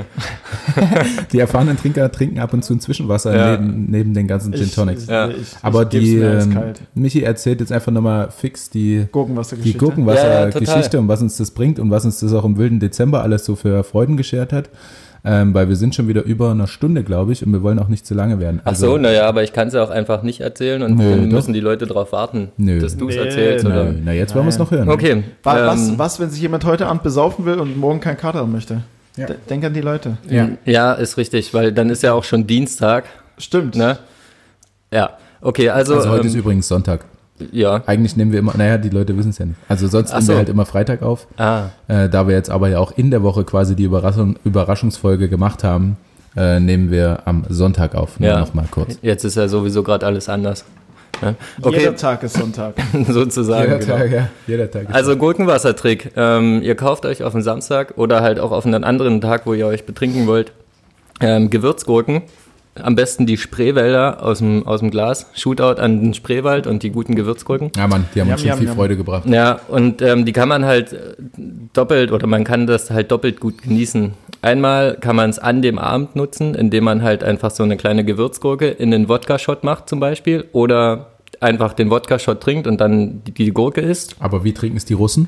*laughs* Die erfahrenen Trinker trinken ab und zu ein Zwischenwasser Ja. neben, neben den ganzen Gin Tonics. Ich, Ja. ich, Aber ich die, ähm. Michi erzählt jetzt einfach nochmal fix die, die Gurkenwassergeschichte. Ja, ja, und was uns das bringt und was uns das auch im wilden Dezember alles so für Freuden beschert hat. Ähm, weil wir sind schon wieder über einer Stunde, glaube ich, und wir wollen auch nicht zu lange werden. Ach so, naja, aber ich kann es ja auch einfach nicht erzählen und Nö, dann doch. müssen die Leute darauf warten, Nö. dass du es Nee, erzählst. nö. Oder? na, na, jetzt wollen wir es noch hören. Okay. Wa- ähm, was, was, wenn sich jemand heute Abend besaufen will und morgen kein Kater haben möchte? Ja. De- Denk an die Leute. Ja. Ja, ist richtig, weil dann ist ja auch schon Dienstag. Stimmt. Ne? Ja, okay, also. Also heute ähm, ist übrigens Sonntag. Ja. Eigentlich nehmen wir immer, naja, die Leute wissen es ja nicht. Also sonst Ach nehmen so. wir halt immer Freitag auf. Ah, Äh, da wir jetzt aber ja auch in der Woche quasi die Überraschung, Überraschungsfolge gemacht haben, äh, nehmen wir am Sonntag auf. Nur Ja. noch mal kurz. jetzt ist ja sowieso gerade alles anders. Ne? Okay, Jeder Tag ist Sonntag. *laughs* sozusagen. Jeder genau. Tag, ja. Jeder Tag. ist- Also Gurkenwassertrick. Ähm, ihr kauft euch auf den Samstag oder halt auch auf einen anderen Tag, wo ihr euch betrinken wollt, ähm, Gewürzgurken. Am besten die Spreewälder aus dem, aus dem Glas. Shootout an den Spreewald und die guten Gewürzgurken. ja, Mann, die haben uns schon yum, viel. Freude gebracht. Ja, und ähm, die kann man halt äh, doppelt oder man kann das halt doppelt gut genießen. Einmal kann man es an dem Abend nutzen, indem man halt einfach so eine kleine Gewürzgurke in den Wodka-Shot macht zum Beispiel oder einfach den Wodka-Shot trinkt und dann die, die Gurke isst. Aber wie trinken es die Russen?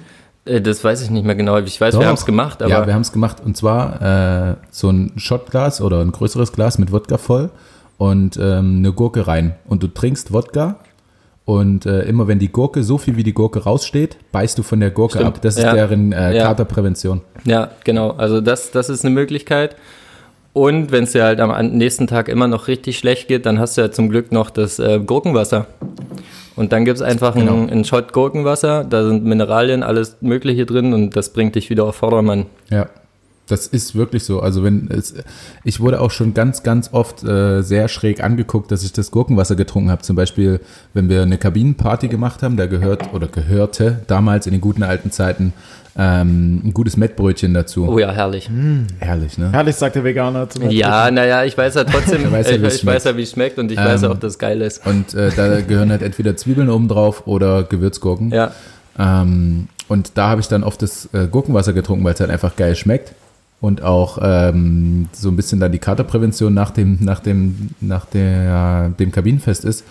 Äh, das weiß ich nicht mehr genau. Ich weiß, Doch. wir haben es gemacht, aber ja, wir haben es gemacht. Und zwar äh, so ein Shotglas oder ein größeres Glas mit Wodka voll und ähm, eine Gurke rein. Und du trinkst Wodka und äh, immer wenn die Gurke, so viel wie die Gurke raussteht, beißt du von der Gurke Stimmt. ab. Das ist Ja. deren äh, Ja. Katerprävention. Ja, genau. Also das, das ist eine Möglichkeit. Und wenn es dir halt am nächsten Tag immer noch richtig schlecht geht, dann hast du ja zum Glück noch das äh, Gurkenwasser. Und dann gibt es einfach Genau. einen, einen Shot Gurkenwasser, da sind Mineralien, alles Mögliche drin und das bringt dich wieder auf Vordermann. Ja, das ist wirklich so. Also wenn es, ich wurde auch schon ganz, ganz oft äh, sehr schräg angeguckt, dass ich das Gurkenwasser getrunken habe. Zum Beispiel, wenn wir eine Kabinenparty gemacht haben, da gehört oder gehörte damals in den guten alten Zeiten ähm, ein gutes Mettbrötchen dazu. Oh ja, herrlich. Herrlich, ne? Herrlich, sagt der Veganer zu mir. Ja, naja, ich weiß ja trotzdem, *laughs* weiß ja, ich, wie es ich weiß ja, wie es schmeckt und ich weiß ja Ähm, auch, dass es geil ist. Und äh, da *laughs* gehören halt entweder Zwiebeln oben drauf oder Gewürzgurken. Ja, Ähm, und da habe ich dann oft das äh, Gurkenwasser getrunken, weil es halt einfach geil schmeckt. und auch ähm, so ein bisschen dann die Katerprävention nach dem, nach dem, nach der, dem Kabinenfest ist.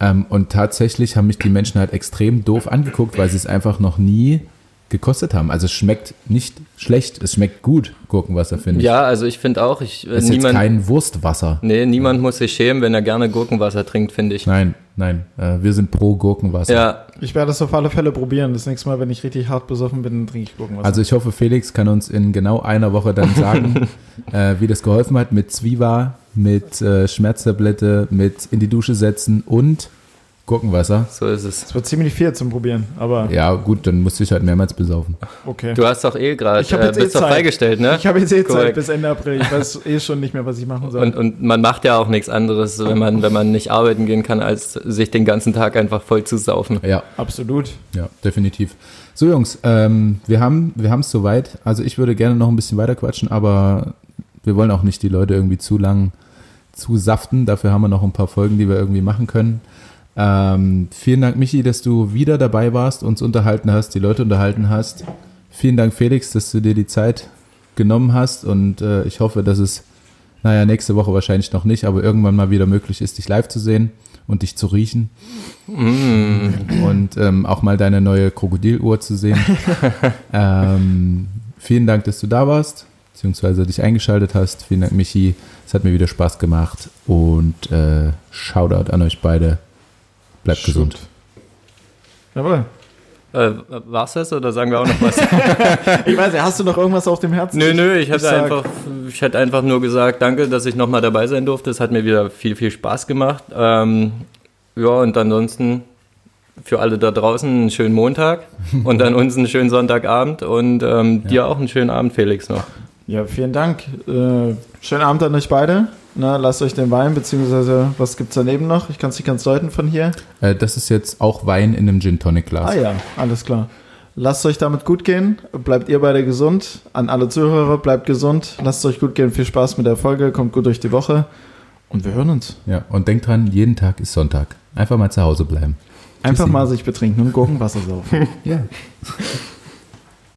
Ähm, und tatsächlich haben mich die Menschen halt extrem doof angeguckt, weil sie es einfach noch nie gekostet haben. Also es schmeckt nicht schlecht, es schmeckt gut, Gurkenwasser, finde ich. Ja, also ich finde auch, ich, es ist niemand, jetzt kein Wurstwasser. nee, niemand muss sich schämen, wenn er gerne Gurkenwasser trinkt, finde ich. Nein, nein, äh, wir sind pro Gurkenwasser. Ja, Ich werde das auf alle Fälle probieren. Das nächste Mal, wenn ich richtig hart besoffen bin, dann trinke ich Gurkenwasser. Also ich hoffe, Felix kann uns in genau einer Woche dann sagen, *laughs* äh, wie das geholfen hat mit Zwiebel, mit äh, Schmerztablette, mit in die Dusche setzen und Gurkenwasser. so ist es. es wird ziemlich viel zum Probieren, aber Ja, gut, dann musst du dich halt mehrmals besaufen. okay. Du hast doch eh gerade, Ich hab äh, jetzt eh bist doch Zeit. freigestellt, ne? Ich habe jetzt eh Zeit Korrekt. bis Ende April. Ich weiß eh schon nicht mehr, was ich machen soll. Und, und man macht ja auch nichts anderes, wenn man, wenn man nicht arbeiten gehen kann, als sich den ganzen Tag einfach voll zu saufen. Ja, Absolut. ja, definitiv. So Jungs, ähm, wir haben wir haben es soweit. Also ich würde gerne noch ein bisschen weiter quatschen, aber wir wollen auch nicht die Leute irgendwie zu lang zu saften. Dafür haben wir noch ein paar Folgen, die wir irgendwie machen können. Ähm, vielen Dank, Michi, dass du wieder dabei warst, uns unterhalten hast, die Leute unterhalten hast. Vielen Dank, Felix, dass du dir die Zeit genommen hast und äh, ich hoffe, dass es, naja, nächste Woche wahrscheinlich noch nicht, aber irgendwann mal wieder möglich ist, dich live zu sehen und dich zu riechen und ähm, auch mal deine neue Krokodiluhr zu sehen. *laughs* ähm, vielen Dank, dass du da warst, beziehungsweise dich eingeschaltet hast. Vielen Dank, Michi. Es hat mir wieder Spaß gemacht und äh, Shoutout an euch beide. Bleibt gesund. Jawohl. Äh, war's das oder sagen wir auch noch was? *laughs* Ich weiß nicht, hast du noch irgendwas auf dem Herzen? nö, nö, ich hätte einfach, ich hätte einfach nur gesagt, danke, dass ich nochmal dabei sein durfte. Es hat mir wieder viel, viel Spaß gemacht. Ähm, ja, und ansonsten für alle da draußen einen schönen Montag *laughs* und dann uns einen schönen Sonntagabend und ähm, dir auch einen schönen Abend, Felix, noch. Ja, vielen Dank. Äh, schönen Abend an euch beide. Na, lasst euch den Wein, beziehungsweise was gibt's daneben noch? Ich kann es nicht ganz deuten von hier. Äh, das ist jetzt auch Wein in einem Gin Tonic Glas. Ah ja, alles klar. Lasst euch damit gut gehen. Bleibt ihr beide gesund. An alle Zuhörer, bleibt gesund. Lasst es euch gut gehen. Viel Spaß mit der Folge. Kommt gut durch die Woche. Und wir hören uns. Ja, und denkt dran, jeden Tag ist Sonntag. Einfach mal zu Hause bleiben. Einfach Tschüssi. mal sich betrinken und Gurkenwasser saufen. *laughs* Ja. *laughs*